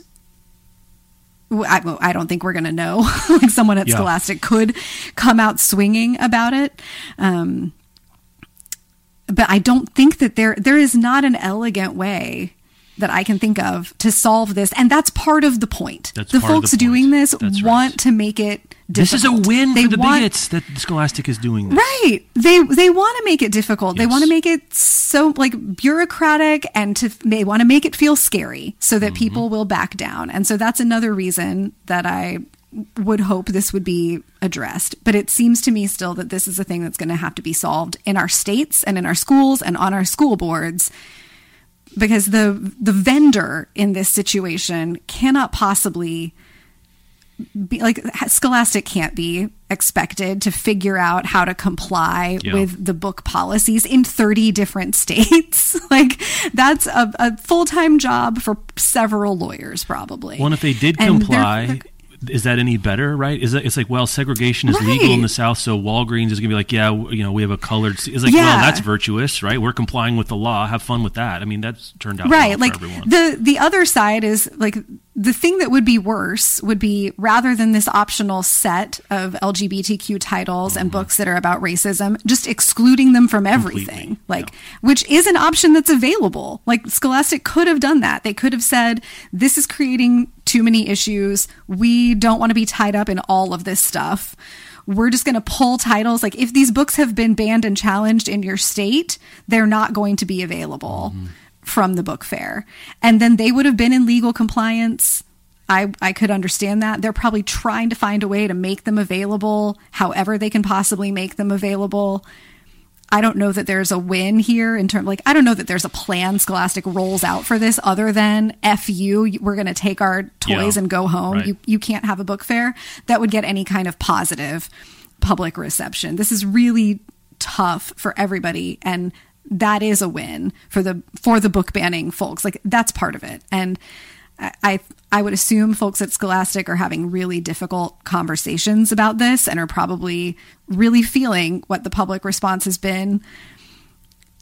I, I don't think we're going to know. like someone at Yeah. Scholastic could come out swinging about it. Um, but I don't think that there there is not an elegant way that I can think of to solve this, and that's part of the point. That's the folks the doing this That's right. want to make it. Difficult. This is a win They for the want- bigots that Scholastic is doing this. Right. They they want to make it difficult. They want to make it so like bureaucratic and to they want to make it feel scary so that mm-hmm. people will back down. And so that's another reason that I would hope this would be addressed. But it seems to me still that this is a thing that's going to have to be solved in our states and in our schools and on our school boards because the the vendor in this situation cannot possibly be like Scholastic can't be expected to figure out how to comply Yeah. with the book policies in 30 different states. like that's a, a full-time job for several lawyers probably. Well, and if they did And they're- comply, they're- is that any better? Right? Is that it's like well, segregation is legal in the South, so Walgreens is going to be like, yeah, you know, we have a colored. It's like, Yeah. well, that's virtuous, right? We're complying with the law. Have fun with that. I mean, that's turned out right well like for everyone. the the other side is like the thing that would be worse would be rather than this optional set of lgbtq titles and books that are about racism just excluding them from everything Mm-hmm. Completely, like which is an option that's available. Like scholastic could have done that. They could have said this is creating too many issues. We don't want to be tied up in all of this stuff. We're just going to pull titles. Like if these books have been banned and challenged in your state they're not going to be available from the book fair. And then they would have been in legal compliance. I, I could understand that. They're probably trying to find a way to make them available however they can possibly make them available. I don't know that there's a win here in terms like I don't know that there's a plan Scholastic rolls out for this other than F you we're going to take our toys Yeah, and go home. Right. you you can't have a book fair. That would get any kind of positive public reception. This is really tough for everybody and that is a win for the for the book banning folks like that's part of it and I- I would assume folks at Scholastic are having really difficult conversations about this and are probably really feeling what the public response has been.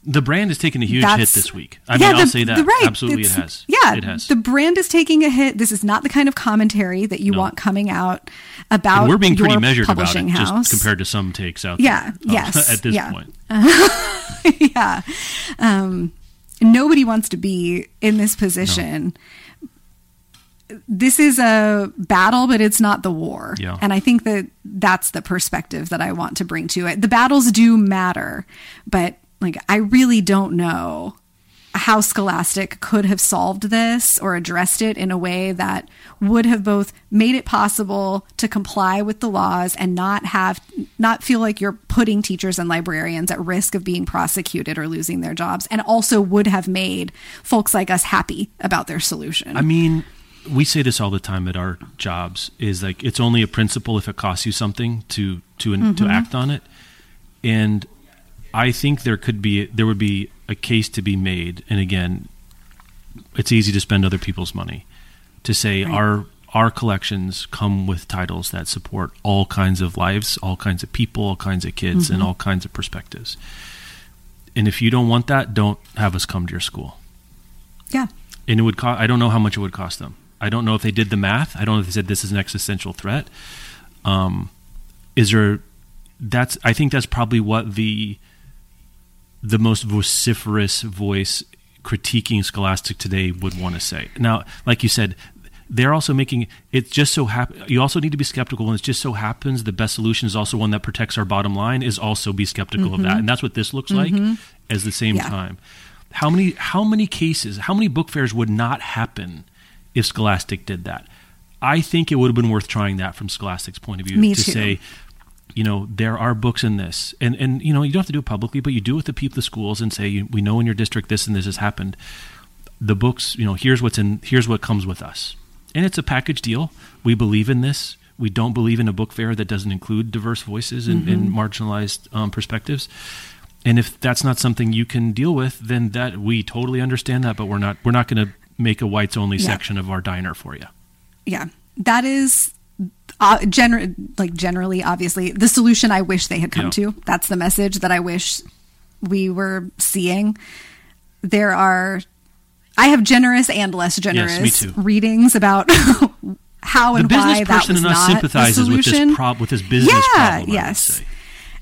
The brand is taking a huge hit this week. I Yeah, mean, I'll say that the- right, absolutely, it has. Yeah, it has. The brand is taking a hit. This is not the kind of commentary that you No. want coming out about. and we're being pretty measured about it, house. just compared to some takes out Yeah, there. uh, yes, at this yeah. point. yeah. Um, nobody wants to be in this position. This is a battle, but it's not the war. Yeah. And I think that that's the perspective that I want to bring to it. The battles do matter, but like, I really don't know how Scholastic could have solved this or addressed it in a way that would have both made it possible to comply with the laws and not have not feel like you're putting teachers and librarians at risk of being prosecuted or losing their jobs and also would have made folks like us happy about their solution. I mean, we say this all the time at our jobs is like it's only a principle if it costs you something to to mm-hmm. to act on it. And I think there could be there would be a case to be made, and again, it's easy to spend other people's money to say right. our our collections come with titles that support all kinds of lives, all kinds of people, all kinds of kids, mm-hmm. and all kinds of perspectives. And if you don't want that, don't have us come to your school. Yeah. And it would cost. I don't know how much it would cost them. I don't know if they did the math. I don't know if they said this is an existential threat. Um, is there? That's. I think that's probably what the the most vociferous voice critiquing Scholastic today would want to say. Now, like you said, they're also making it just so happen. You also need to be skeptical when it just so happens the best solution is also one that protects our bottom line. Is also be skeptical mm-hmm. of that, mm-hmm. and that's what this looks mm-hmm. like. As the same yeah. time, how many how many cases, how many book fairs would not happen if Scholastic did that? I think it would have been worth trying that from Scholastic's point of view Me to too. say you know there are books in this. And and you know you don't have to do it publicly but you do it with the people the schools and say we know in your district this and this has happened. The books you know here's what's in here's what comes with us. And it's a package deal. We believe in this. We don't believe in a book fair that doesn't include diverse voices and, mm-hmm. and marginalized um, perspectives. And if that's not something you can deal with then that we totally understand that but we're not we're not going to make a whites only yeah. section of our diner for you yeah. That is uh, gener- like generally, obviously, the solution I wish they had come yeah. to. That's the message that I wish we were seeing. There are, I have generous and less generous yes, readings about how and why that was not sympathizes the solution. with this prob- with this business yeah, problem. Yes,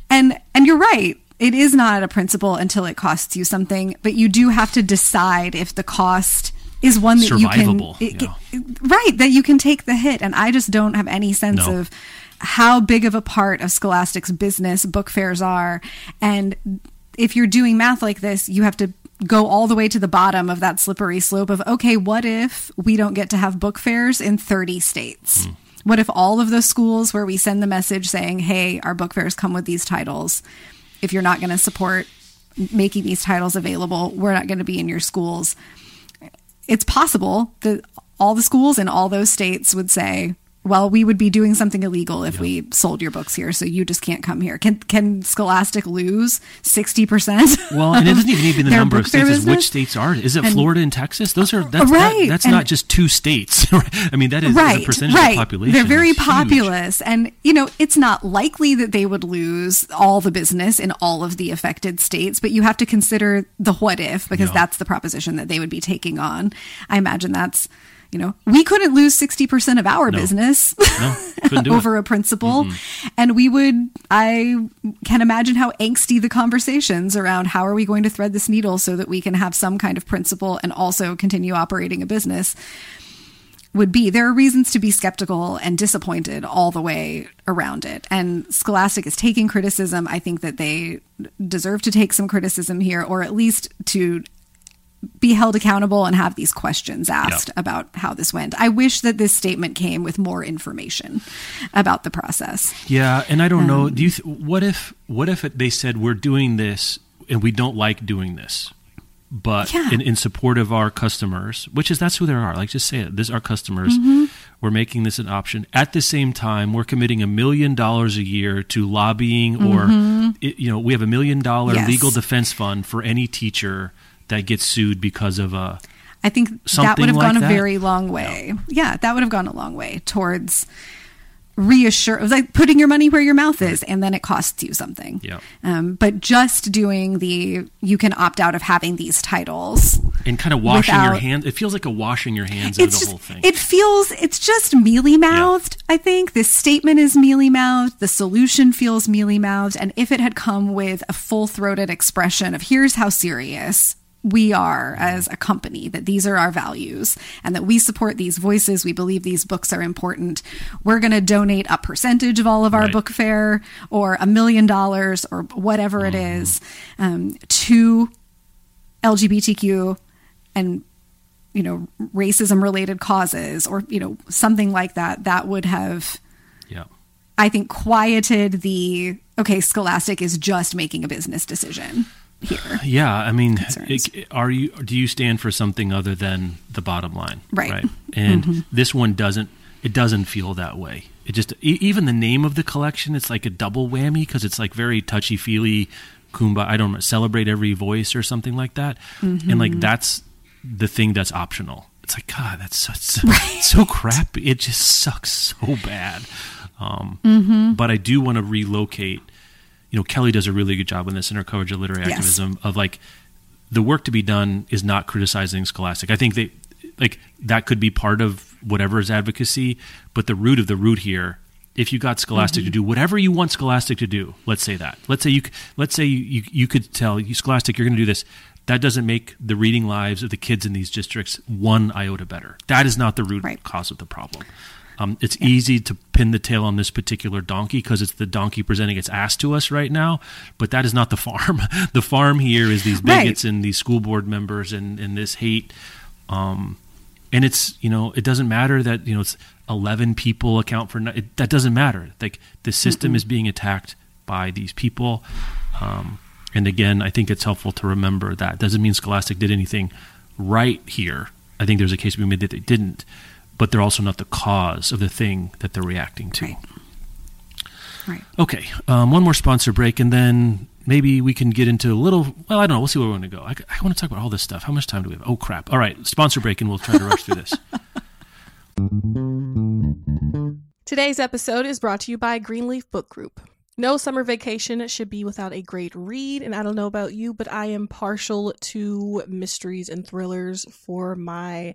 and and you're right. It is not a principle until it costs you something, but you do have to decide if the cost is one that you can it, yeah. right that you can take the hit and i just don't have any sense no. of how big of a part of scholastic's business book fairs are and if you're doing math like this you have to go all the way to the bottom of that slippery slope of okay what if we don't get to have book fairs in 30 states hmm. what if all of those schools where we send the message saying hey our book fairs come with these titles if you're not going to support making these titles available we're not going to be in your schools it's possible that all the schools in all those states would say, well, we would be doing something illegal if yeah. we sold your books here, so you just can't come here. Can can Scholastic lose sixty percent? Well, and it doesn't even need the number of states. Is which states are? Is it and, Florida and Texas? Those are that's right. That, that's and, not just two states. I mean, that is, right, a percentage right. of the population. They're very populous, and you know it's not likely that they would lose all the business in all of the affected states. But you have to consider the what if because yeah. that's the proposition that they would be taking on. I imagine that's you know, we couldn't lose 60% of our no. business no, over it. a principle. Mm-hmm. And we would, I can imagine how angsty the conversations around how are we going to thread this needle so that we can have some kind of principle and also continue operating a business would be. There are reasons to be skeptical and disappointed all the way around it. And Scholastic is taking criticism. I think that they deserve to take some criticism here, or at least to be held accountable and have these questions asked yeah. about how this went. I wish that this statement came with more information about the process. Yeah, and I don't um, know. Do you? Th- what if? What if they said we're doing this and we don't like doing this, but yeah. in, in, support of our customers, which is that's who they are. Like just say it. This our customers. Mm-hmm. We're making this an option. At the same time, we're committing a million dollars a year to lobbying, mm-hmm. or you know, we have a million dollar yes. legal defense fund for any teacher that gets sued because of a. I think that would have like gone that. a very long way. Yeah. yeah, that would have gone a long way towards reassure like putting your money where your mouth is and then it costs you something yeah um, but just doing the you can opt out of having these titles and kind of washing without, your hands it feels like a washing your hands of the just, whole thing it feels it's just mealy mouthed yeah. i think this statement is mealy mouthed the solution feels mealy mouthed and if it had come with a full throated expression of here's how serious we are as a company, that these are our values and that we support these voices. We believe these books are important. We're going to donate a percentage of all of our right. book fair or a million dollars or whatever mm-hmm. it is um, to LGBTQ and you know racism related causes or you know something like that that would have Yeah. I think quieted the okay Scholastic is just making a business decision here. Yeah, I mean, it- are you? Do you stand for something other than the bottom line? Right. And mm-hmm. this one doesn't. It doesn't feel that way. It just even the name of the collection. It's like a double whammy because it's like very touchy feely, kumbaya. I don't know, celebrate every voice or something like that. And like mm-hmm. that's the thing that's optional. It's like God, that's so, so, so crappy. It just sucks so bad. Um, mm-hmm. But I do want to relocate you know, Kelly does a really good job in this in her coverage of literary Yes. activism of like the work to be done is not criticizing Scholastic. I think they like that could be part of whatever is advocacy, but the root of the root here, if you got Scholastic to mm-hmm. do whatever you want Scholastic to do, let's say that. Let's say you let's say you you, you could tell you Scholastic you're going to do this. That doesn't make the reading lives of the kids in these districts one iota better. That is not the root Right. cause of the problem. Um, it's easy to pin the tail on this particular donkey because it's the donkey presenting its ass to us right now, but that is not the farm. the farm here is these Right. bigots and these school board members and, and this hate. Um, and it's you know it doesn't matter that you know it's 11 people account for it, that doesn't matter like the system is being attacked by these people um, and again i think it's helpful to remember that doesn't mean scholastic did anything right here i think there's a case be made that they didn't but they're also not the cause of the thing that they're reacting to Right. Right. okay um, one more sponsor break and then maybe we can get into a little well i don't know we'll see where we want to go i, I want to talk about all this stuff how much time do we have oh crap all right sponsor break and we'll try to rush through this Today's episode is brought to you by Greenleaf Book Group. No summer vacation should be without a great read, and I don't know about you, but I am partial to mysteries and thrillers for my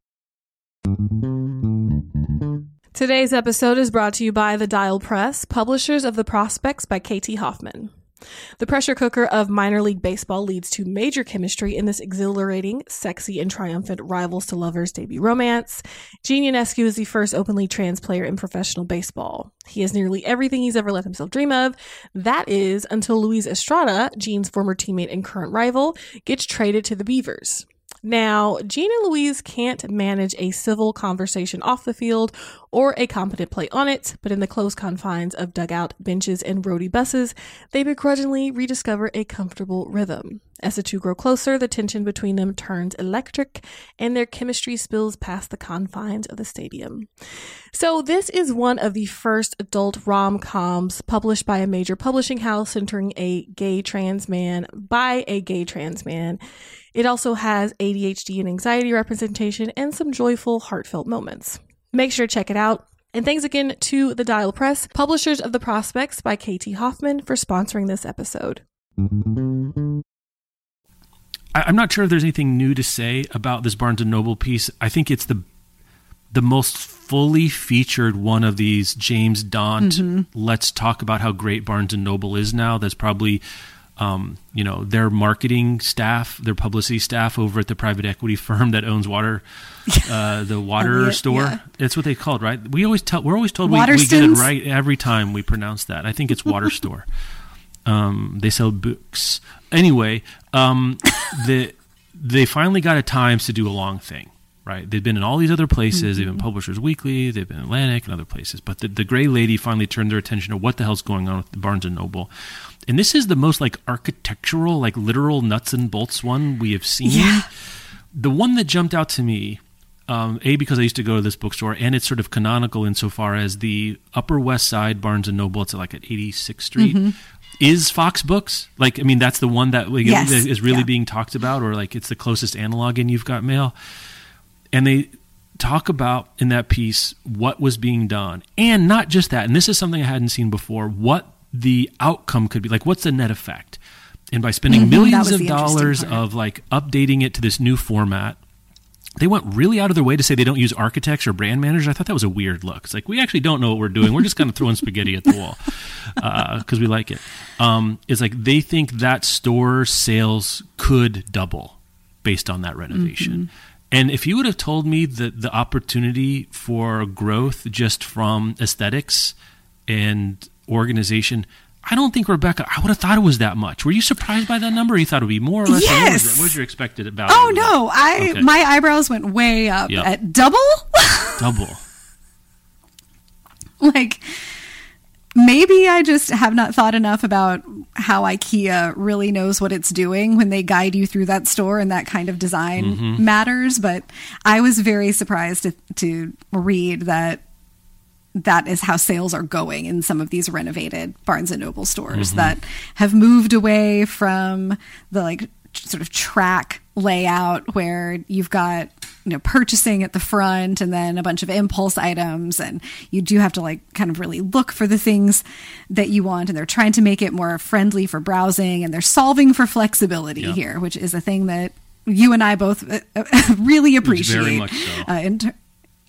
Today's episode is brought to you by The Dial Press, publishers of The Prospects by KT Hoffman. The pressure cooker of minor league baseball leads to major chemistry in this exhilarating, sexy, and triumphant rivals to lovers debut romance. Gene Ionescu is the first openly trans player in professional baseball. He has nearly everything he's ever let himself dream of. That is until Luis Estrada, Gene's former teammate and current rival, gets traded to the Beavers. Now, and Luis can't manage a civil conversation off the field or a competent play on it, but in the close confines of dugout benches and roadie buses, they begrudgingly rediscover a comfortable rhythm. As the two grow closer, the tension between them turns electric and their chemistry spills past the confines of the stadium. So, this is one of the first adult rom coms published by a major publishing house centering a gay trans man by a gay trans man. It also has ADHD and anxiety representation and some joyful, heartfelt moments. Make sure to check it out. And thanks again to the Dial Press, publishers of The Prospects by KT Hoffman, for sponsoring this episode. I, I'm not sure if there's anything new to say about this Barnes and Noble piece. I think it's the the most fully featured one of these James Daunt. Let's talk about how great Barnes and Noble is now. That's probably um, you know their marketing staff, their publicity staff over at the private equity firm that owns water, uh, the water Elliott, store. yeah. That's what they called, right? We always tell. We're always told we, we get it right every time we pronounce that. I think it's water store. Um, they sell books. Anyway, um, the they finally got a Times to do a long thing. Right, they've been in all these other places. They've been Publishers Weekly. They've been Atlantic and other places. But the, the Gray Lady finally turned their attention to what the hell's going on with Barnes and Noble, and this is the most like architectural, like literal nuts and bolts one we have seen. Yeah. The one that jumped out to me Um, a because I used to go to this bookstore, and it's sort of canonical insofar as the Upper West Side Barnes and Noble. It's like at 86th Street. Mm-hmm. Is Fox Books like? I mean, that's the one that like, Yes. is really Yeah. being talked about, or like it's the closest analog in You've Got Mail. And they talk about in that piece what was being done, and not just that. And this is something I hadn't seen before. What the outcome could be like? What's the net effect? And by spending Mhm, millions of dollars part. of like updating it to this new format they went really out of their way to say they don't use architects or brand managers. I thought that was a weird look. It's like we actually don't know what we're doing. We're just kind of throwing spaghetti at the wall because we like it. Um, it's like they think that store sales could double based on that renovation. And if you would have told me that the opportunity for growth just from aesthetics and organization, I don't think Rebecca. I would have thought it was that much. Were you surprised by that number? Or you thought it would be more or less? Or What was, Yes. what was your expected value? Oh no, I Okay. my eyebrows went way up Yep. at double. double. like maybe I just have not thought enough about how IKEA really knows what it's doing when they guide you through that store and that kind of design Mm-hmm. matters. But I was very surprised to, to read that that is how sales are going in some of these renovated Barnes and Noble stores Mm-hmm. that have moved away from the like sort of track layout where you've got you know purchasing at the front and then a bunch of impulse items and you do have to like kind of really look for the things that you want and they're trying to make it more friendly for browsing and they're solving for flexibility Yeah. here which is a thing that you and I both uh, really appreciate much so. uh, in ter-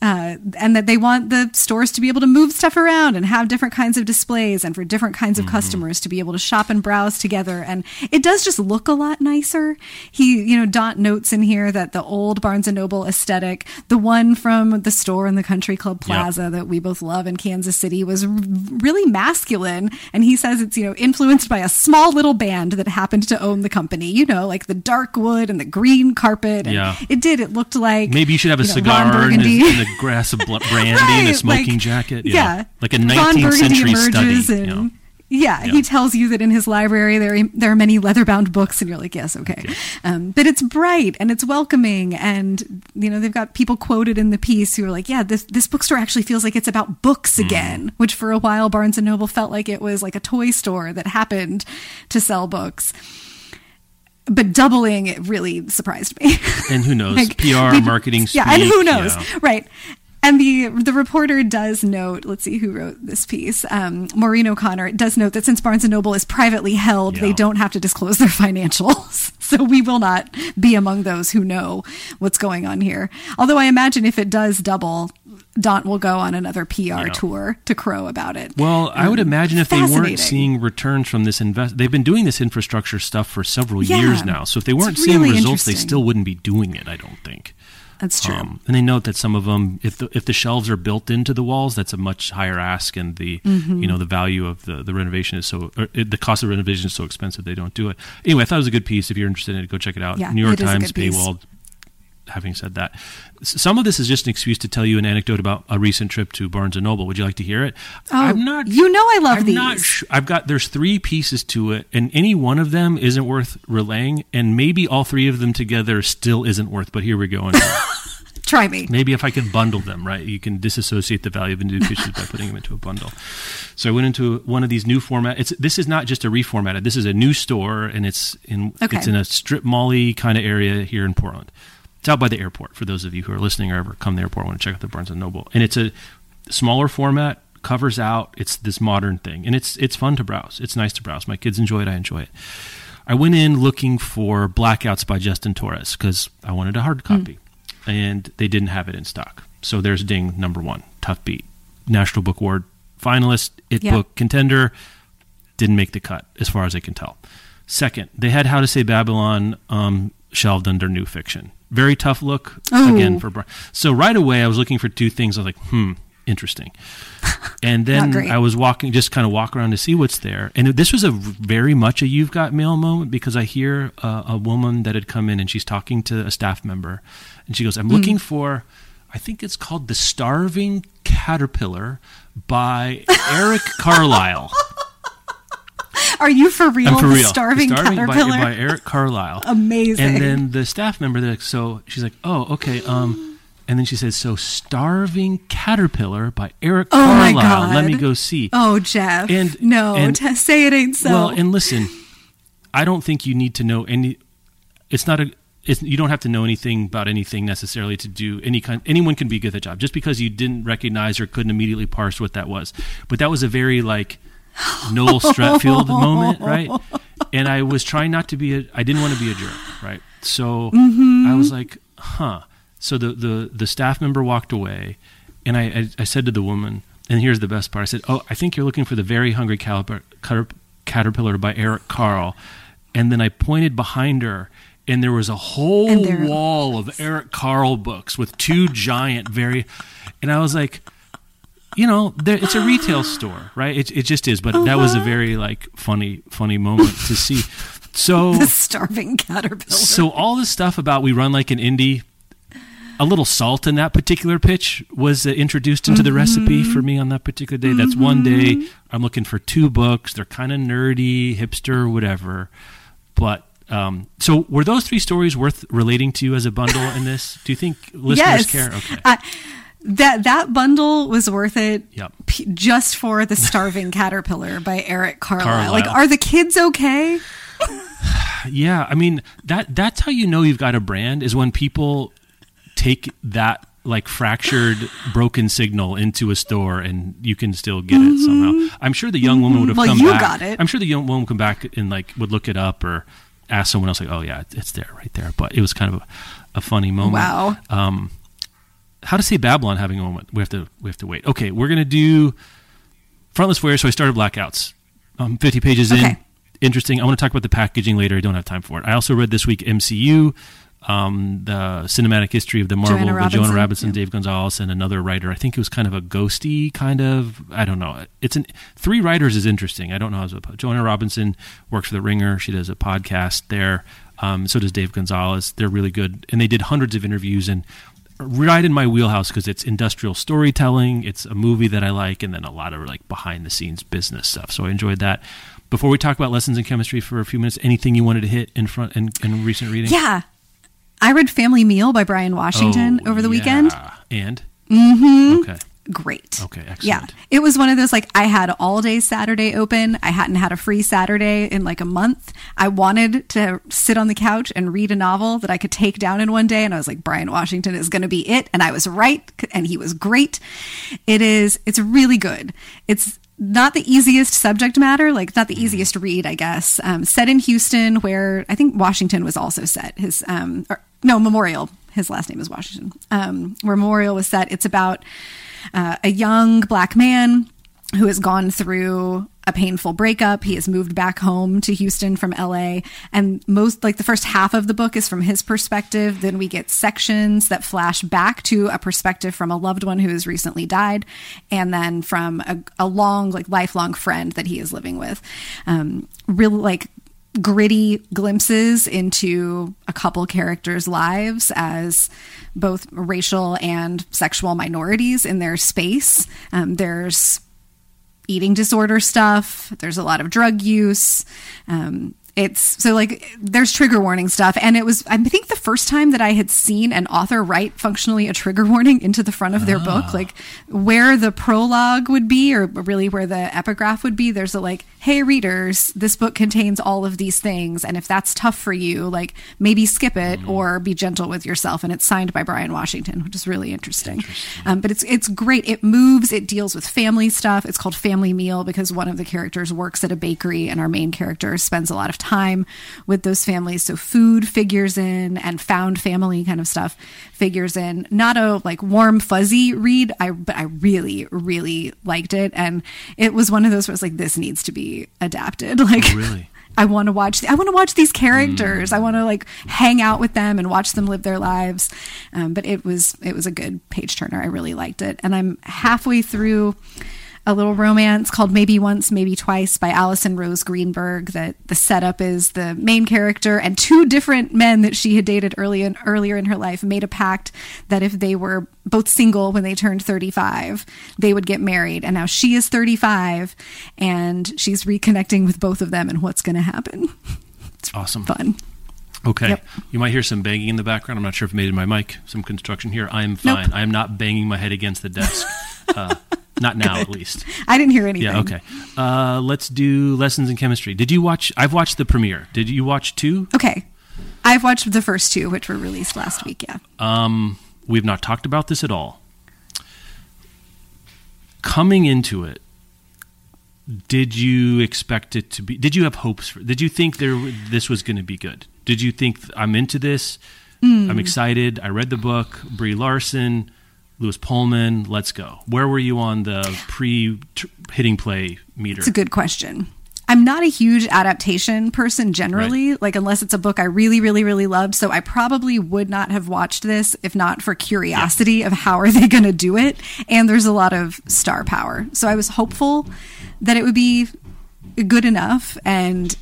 uh, and that they want the stores to be able to move stuff around and have different kinds of displays and for different kinds Mm-hmm. of customers to be able to shop and browse together. And it does just look a lot nicer. He you know Daunt notes in here that the old barnes and noble aesthetic the one from the store in the country club plaza that we both love in kansas city was r- really masculine. And he says it's you know influenced by a small little band that happened to own the company you know like the dark wood and the green carpet. And Yeah. it did. It looked like Maybe you should have a you know, cigar and a, and a glass of brandy and a smoking like- jacket. Yeah, like a 19th Burgundy century study. emerges you and- know. Yeah, Yeah. he tells you that in his library there there are many leather-bound books, and you're like, yes, okay. Um, but it's bright and it's welcoming, and you know they've got people quoted in the piece who are like, yeah, this this bookstore actually feels like it's about books Hmm. again, which for a while Barnes and Noble felt like it was like a toy store that happened to sell books. But doubling it really surprised me. And who knows? Like, PR, we- marketing Yeah, and who knows? yeah. Right. And the the reporter does note. Let's see who wrote this piece. Um, Maureen O'Connor does note that since Barnes and Noble is privately held, they don't have to disclose their financials. So we will not be among those who know what's going on here. Although I imagine if it does double, Daunt will go on another PR Yeah. tour to crow about it. Well, I would Um, imagine if they weren't seeing returns from this invest, they've been doing this infrastructure stuff for several Yeah. years now. So if they weren't seeing results, they still wouldn't be doing it. I don't think. That's true. Um, and they note that some of them, if the if the shelves are built into the walls, that's a much higher ask, and the Mm-hmm. you know the value of the, the renovation is so it, the cost of renovation is so expensive they don't do it. Anyway, I thought it was a good piece. If you're interested in it, go check it out. Yeah, New York it is a Times piece. Having said that, some of this is just an excuse to tell you an anecdote about a recent trip to Barnes and Noble. Would you like to hear it? Oh, I'm not. you know I love I'm these. not. Sh- I've got. There's three pieces to it, and any one of them isn't worth relaying, and maybe all three of them together still isn't worth. But here we go. Try me. Maybe if I can bundle them, right? You can disassociate the value of individual pieces by putting them into a bundle. So I went into one of these new format. It's this is not just a reformatted. This is a new store, and it's in Okay. it's in a strip mally kind of area here in Portland. It's out by the airport. For those of you who are listening or ever come to the airport, want to check out the Barnes and Noble, and it's a smaller format, covers out. It's this modern thing, and it's it's fun to browse. It's nice to browse. My kids enjoy it. I enjoy it. I went in looking for Blackouts by Justin Torres because I wanted a hard copy, and they didn't have it in stock. So there's ding number one, tough beat, National Book Award finalist, it Yeah. book contender, didn't make the cut as far as I can tell. Second, they had How to Say Babylon um, shelved under new fiction. Very tough look Oh. again for Bri- so right away I was looking for two things. I was like, hmm, interesting. And then I was walking, just kind of walk around to see what's there. And this was a very much a you've got mail moment because I hear uh, a woman that had come in and she's talking to a staff member, and she goes, "I'm looking for." I think it's called The Starving Caterpillar by Eric Carlisle. Are you for real? I'm for the real. Starving, The Starving caterpillar. by Eric Carlisle. Amazing. And then the staff member, they're like, so she's like, oh, okay. Um, And then she says, "So Starving Caterpillar by Eric Oh my Carlisle. Let me go see." Oh, Jeff. And- no, and- t- say it ain't so. Well, and listen, I don't think you need to know any. It's not a. It's, you don't have to know anything about anything necessarily to do any kind. Anyone can be good at the job just because you didn't recognize or couldn't immediately parse what that was. But that was a very like Noel Streatfeild moment, right? And I was trying not to be a. I didn't want to be a jerk, right? So mm-hmm. I was like, huh. So the the the staff member walked away, and I I, I said to the woman, and here's the best part. I said, "Oh, I think you're looking for the Very Hungry Caliber, Cater- Caterpillar by Eric Carle," and then I pointed behind her. And there was a whole And there it wall of Eric Carle books with two giant, very, and I was like, you know, there, it's a retail store, right? It, it just is. But that was a Uh-huh. very like funny, funny moment to see. So, the starving caterpillar. so all this stuff about we run like an indie, a little salt in that particular pitch was uh, introduced into the recipe for me on that particular day. That's one day I'm looking for two books. They're kind of nerdy, hipster, whatever. But um, so were those three stories worth relating to you as a bundle in this? Do you think listeners yes. care? Okay. That that bundle was worth it Yep. p- just for the starving caterpillar by Eric Carlisle. Carlisle. Like, are the kids okay? Yeah, I mean that that's how you know you've got a brand is when people take that like fractured broken signal into a store and you can still get it somehow. I'm sure the young woman would have Mm-hmm. Well, come you back. got it. I'm sure the young woman would come back and like would look it up or ask someone else like, "Oh yeah, it's there right there." But it was kind of a, a funny moment. Wow. Um how to say Babylon having a moment. We have to we have to wait. Okay, we're going to do frontless wear so I started blackouts. Um 50 pages in interesting. I want to talk about the packaging later. I don't have time for it. I also read this week MCU, um, the cinematic history of the Marvel, Joanna Robinson, Jonah Robinson, yeah. Dave Gonzalez, and another writer. I think it was kind of a ghosty kind of. I don't know. It's an three writers is interesting. I don't know how to. Joanna Robinson works for the Ringer. She does a podcast there. Um, so does Dave Gonzalez. They're really good, and they did hundreds of interviews and. Right in my wheelhouse because it's industrial storytelling. It's a movie that I like, and then a lot of like behind the scenes business stuff. So I enjoyed that. Before we talk about lessons in chemistry for a few minutes, anything you wanted to hit in front in, in recent reading? Yeah. I read Family Meal by Bryan Washington Oh, over the yeah. weekend. And mm-hmm. okay, Great. Okay, excellent. Yeah. It was one of those like I had all day Saturday open. I hadn't had a free Saturday in like a month. I wanted to sit on the couch and read a novel that I could take down in one day and I was like Bryan Washington is going to be it and I was right and he was great. It is it's really good. It's not the easiest subject matter, like not the easiest read, I guess. Um, set in Houston, where I think Washington was also set. His um, or, no Memorial. His last name is Washington. Um, where Memorial was set. It's about uh, a young black man who has gone through a painful breakup. He has moved back home to Houston from LA. And most, like the first half of the book is from his perspective. Then we get sections that flash back to a perspective from a loved one who has recently died. And then from a, a long, like lifelong friend that he is living with. Um, really like gritty glimpses into a couple characters' lives as both racial and sexual minorities in their space. Um, there's eating disorder stuff. There's a lot of drug use. Um, it's so like there's trigger warning stuff, and it was I think the first time that I had seen an author write functionally a trigger warning into the front of their book, like where the prologue would be, or really where the epigraph would be. There's a like, hey readers, this book contains all of these things, and if that's tough for you, like maybe skip it or be gentle with yourself. And it's signed by Bryan Washington, which is really interesting. Um, but it's it's great. It moves. It deals with family stuff. It's called Family Meal because one of the characters works at a bakery, and our main character spends a lot of time with those families. So food figures in, and found family kind of stuff figures in. Not a like warm fuzzy read, I but I really really liked it, and it was one of those where it's like this needs to be adapted. Like really? I want to watch. I want to watch these characters. I want to like hang out with them and watch them live their lives. Um, but it was it was a good page turner. I really liked it, and I'm halfway through a little romance called Maybe Once, Maybe Twice by Alison Rose Greenberg. That the setup is the main character and two different men that she had dated early in, earlier in her life made a pact that if they were both single when they turned 35, they would get married. And now she is 35 and she's reconnecting with both of them and what's going to happen. It's awesome. Fun. Okay. Yep. You might hear some banging in the background. I'm not sure if it made it in my mic. Some construction here. I am Nope. fine. I am not banging my head against the desk. uh, not now, at least. I didn't hear anything. Yeah. Okay. Uh, let's do lessons in chemistry. Did you watch? I've watched the premiere. Did you watch two? Okay. I've watched the first two, which were released last week. Yeah. Um, we've not talked about this at all. Coming into it, did you expect it to be? Did you have hopes for? Did you think there this was going to be good? Did you think I'm into this? I'm excited. I read the book. Brie Larson, Lewis Pullman. Let's go. Where were you on the pre hitting play meter? It's a good question. I'm not a huge adaptation person generally, like unless it's a book I really, really, really loved. So I probably would not have watched this if not for curiosity of how are they going to do it. And there's a lot of star power. So I was hopeful that it would be good enough and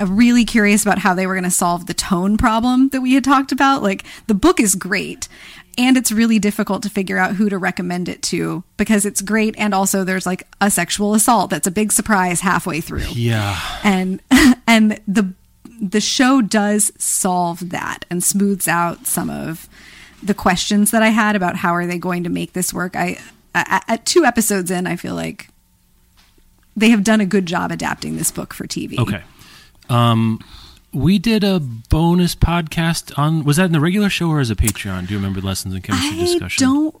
really curious about how they were going to solve the tone problem that we had talked about. Like the book is great and it's really difficult to figure out who to recommend it to because it's great and also there's like a sexual assault that's a big surprise halfway through. yeah. And and the the show does solve that and smooths out some of the questions that I had about how are they going to make this work. I at, at two episodes in, I feel like they have done a good job adapting this book for TV. Okay. Um, we did a bonus podcast on. Was that in the regular show or as a Patreon? Do you remember lessons in chemistry I discussion? don't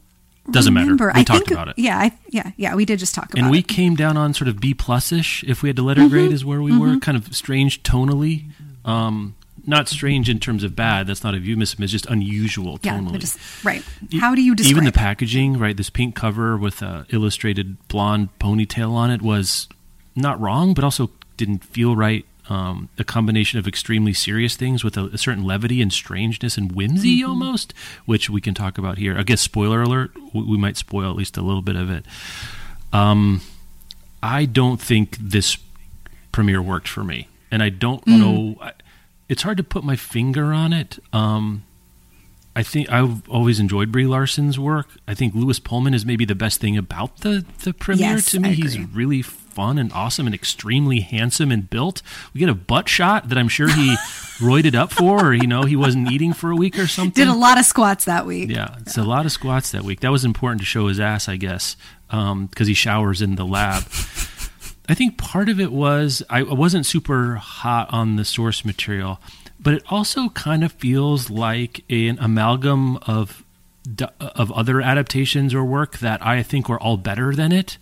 Doesn't matter. We I talked think, about it. Yeah, I, yeah, yeah. We did just talk about it. and we it. came down on sort of B plus ish. If we had to letter grade, Mm-hmm. is where we were. Kind of strange tonally. Um, not strange in terms of bad. That's not a euphemism. It's just unusual tonally. but just right. How do you describe Even the packaging, right? This pink cover with a illustrated blonde ponytail on it was not wrong, but also didn't feel right. Um, a combination of extremely serious things with a, a certain levity and strangeness and whimsy, Mm-hmm. almost, which we can talk about here. I guess spoiler alert. We, we might spoil at least a little bit of it. Um, I don't think this premiere worked for me, and I don't Mm. know. I, it's hard to put my finger on it. Um, I think I've always enjoyed Brie Larson's work. I think Lewis Pullman is maybe the best thing about the the premiere Yes, to me. He's really fun and awesome and extremely handsome and built. We get a butt shot that I'm sure he roided up for, or you know he wasn't eating for a week or something. Did a lot of squats that week. Yeah, it's a lot of squats that week. That was important to show his ass, I guess, um, because he showers in the lab. I think part of it was I wasn't super hot on the source material, but it also kind of feels like an amalgam of of other adaptations or work that I think were all better than it.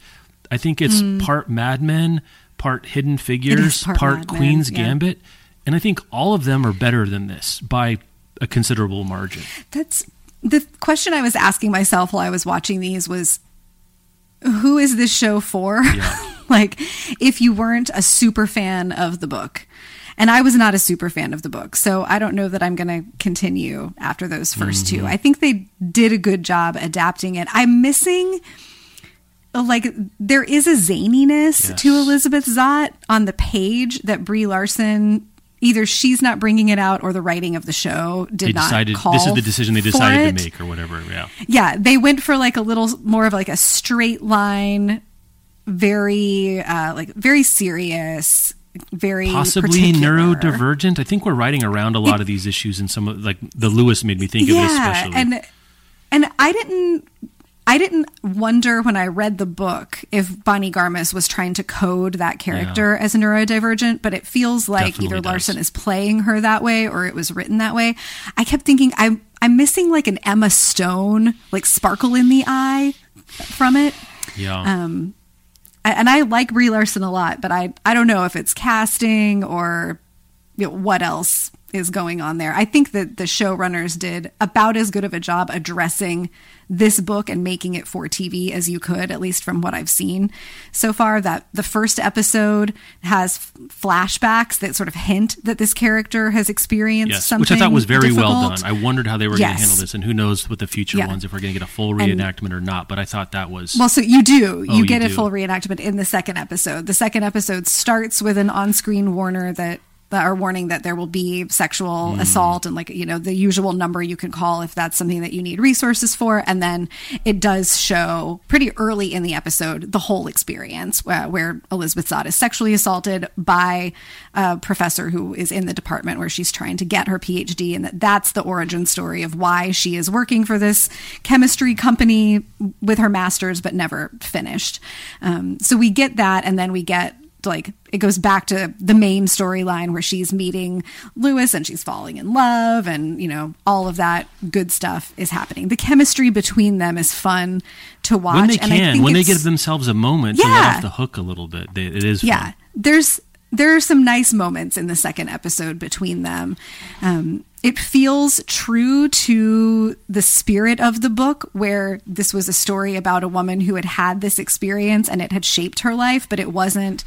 I think it's hmm. part Mad Men, part Hidden Figures, part part, Mad Men, Queen's yeah. Gambit, and I think all of them are better than this by a considerable margin. That's the question I was asking myself while I was watching these was who is this show for? Yeah. like if you weren't a super fan of the book. And I was not a super fan of the book. So I don't know that I'm going to continue after those 1st two. Mm-hmm. I think they did a good job adapting it. I'm missing like there is a zaniness Yes. to Elizabeth Zott on the page that Brie Larson either she's not bringing it out or the writing of the show did they not call this is the decision they decided to make or whatever yeah Yeah, they went for like a little more of like a straight line, very uh like very serious, very possibly particular. neurodivergent i think we're writing around a lot of these issues and some of like the lewis made me think of it especially and and I didn't I didn't wonder when I read the book if Bonnie Garmus was trying to code that character as a neurodivergent, but it feels like Definitely either does. Larson is playing her that way or it was written that way. I kept thinking I'm I'm missing like an Emma Stone like sparkle in the eye from it. yeah Um, and I like Brie Larson a lot, but I I don't know if it's casting or you know, what else is going on there. I think that the showrunners did about as good of a job addressing this book and making it for TV as you could, at least from what I've seen so far. That the first episode has flashbacks that sort of hint that this character has experienced yes something, which i thought was very well done i wondered how they were going to handle this and who knows with the future Yeah. ones if we're going to get a full And- reenactment or not but i thought that was Well, so you do. Oh, You you get a full reenactment in the second episode. The second episode starts with an on-screen Warner that are warning that there will be sexual assault and like you know the usual number you can call if that's something that you need resources for. And then it does show pretty early in the episode the whole experience where, where elizabeth zott is sexually assaulted by a professor who is in the department where she's trying to get her phd and that that's the origin story of why she is working for this chemistry company with her master's but never finished. Um, so we get that and then we get like it goes back to the main storyline where she's meeting Lewis and she's falling in love and you know all of that good stuff is happening. The chemistry between them is fun to watch when they and I can, think when they give themselves a moment to let Yeah. off the hook a little bit, they, it is yeah fun. there's there are some nice moments in the second episode between them um, it feels true to the spirit of the book where this was a story about a woman who had had this experience and it had shaped her life but it wasn't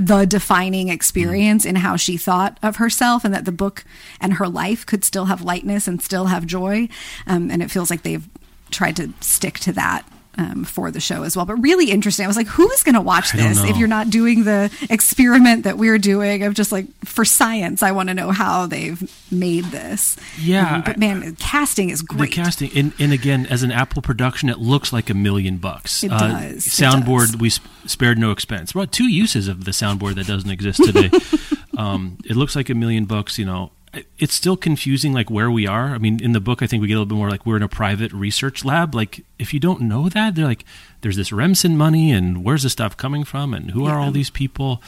the defining experience in how she thought of herself and that the book and her life could still have lightness and still have joy. Um, and it feels like they've tried to stick to that um, for the show as well. But really interesting. I was like, who is going to watch this if you're not doing the experiment that we're doing of just like for science? I want to know how they've made this. Yeah, Um, but I- man, casting is The great. casting, and, and again, as an Apple production, it looks like a million bucks. It Uh, does, Soundboard, does. we sp- spared no expense. Well, two uses of the soundboard that doesn't exist today. um, it looks like a million bucks. You know, it's still confusing, like where we are. I mean, in the book, I think we get a little bit more like we're in a private research lab. Like, if you don't know that, they're like, there's this Remsen money, and where's the stuff coming from, and who are all these people?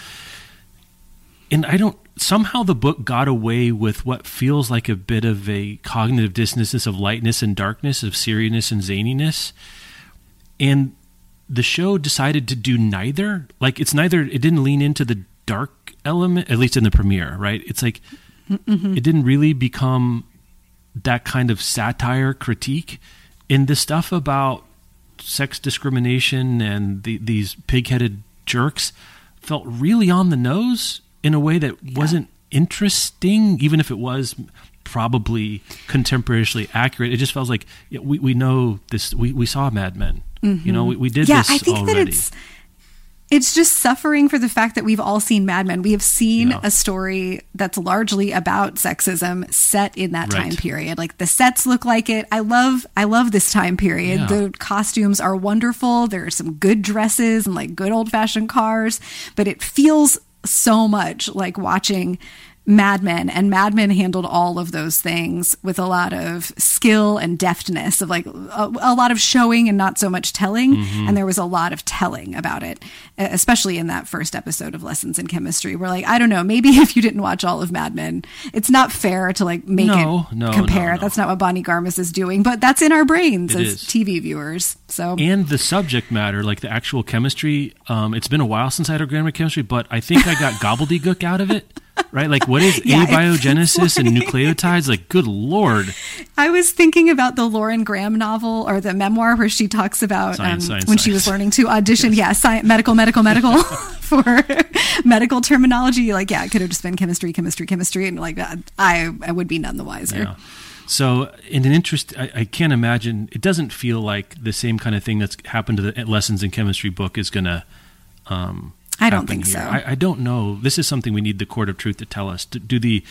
and I don't somehow the book got away with what feels like a bit of a cognitive dissonance of lightness and darkness, of seriousness and zaniness. And the show decided to do neither. Like it's neither it didn't lean into the dark element, at least in the premiere, right? It's like Mm-hmm. it didn't really become that kind of satire critique in the stuff about sex discrimination and the, these pig-headed jerks felt really on the nose in a way that wasn't interesting even if it was probably contemporarily accurate. It just feels like yeah, we, we know this we, we saw mad men. You know mm-hmm. we, we did yeah, this I think already. that it's it's just suffering for the fact that we've all seen Mad Men. We have seen a story that's largely about sexism set in that Right. time period. Like the sets look like it. I love I love this time period. Yeah. The costumes are wonderful. There are some good dresses and like good old-fashioned cars, but it feels so much like watching Mad Men, and Mad Men handled all of those things with a lot of skill and deftness, of like a, a lot of showing and not so much telling. And there was a lot of telling about it, especially in that first episode of Lessons in Chemistry. We're like, I don't know, maybe if you didn't watch all of Mad Men, it's not fair to like make No, it no, compare. no. That's not what Bonnie Garmus is doing, but that's in our brains It as is. TV viewers. So and the subject matter, like the actual chemistry. Um, it's been a while since I had organic chemistry, but I think I got gobbledygook out of it. Right? Like, what is Yeah, abiogenesis and nucleotides? Like, good lord! I was thinking about the Lauren Graham novel or the memoir where she talks about Science, um, science, when she was learning to audition. Yeah, science, medical, medical, medical for medical terminology. Like, yeah, it could have just been chemistry, chemistry, chemistry, and like uh, I, I would be none the wiser. Yeah. So, in an interest, I, I can't imagine. It doesn't feel like the same kind of thing that's happened to the lessons in chemistry book is going to. Um, I don't think here. so. I, I don't know. This is something we need the court of truth to tell us. Do, do the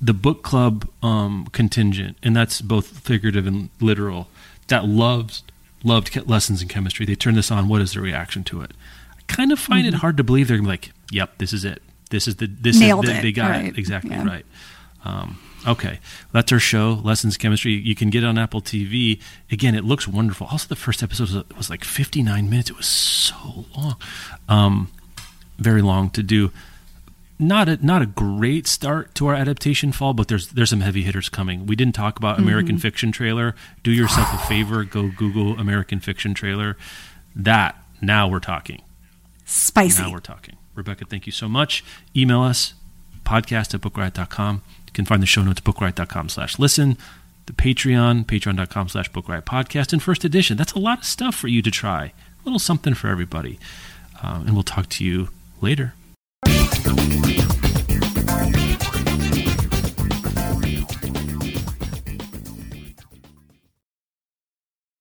the book club um, contingent, and that's both figurative and literal, that loves loved lessons in chemistry. They turn this on. What is the reaction to it? I kind of find Mm-hmm. it hard to believe they're gonna be like, "Yep, this is it. This is the this Nailed is the, it. they got Right. it exactly Yeah. right." Um, okay, that's our show, Lessons in Chemistry. You can get it on Apple TV. Again, it looks wonderful. Also, the first episode was, was like 59 minutes. It was so long, um, very long to do. Not a not a great start to our adaptation fall, but there's there's some heavy hitters coming. We didn't talk about American Fiction trailer. Do yourself a favor, go Google American Fiction trailer. That now we're talking. Spicy. Now we're talking. Rebecca, thank you so much. Email us, podcast at bookriot.com. You can find the show notes at bookriot.com slash listen. The Patreon, patreon.com slash bookriot podcast, and first edition. That's a lot of stuff for you to try. A little something for everybody. Um, and we'll talk to you Later.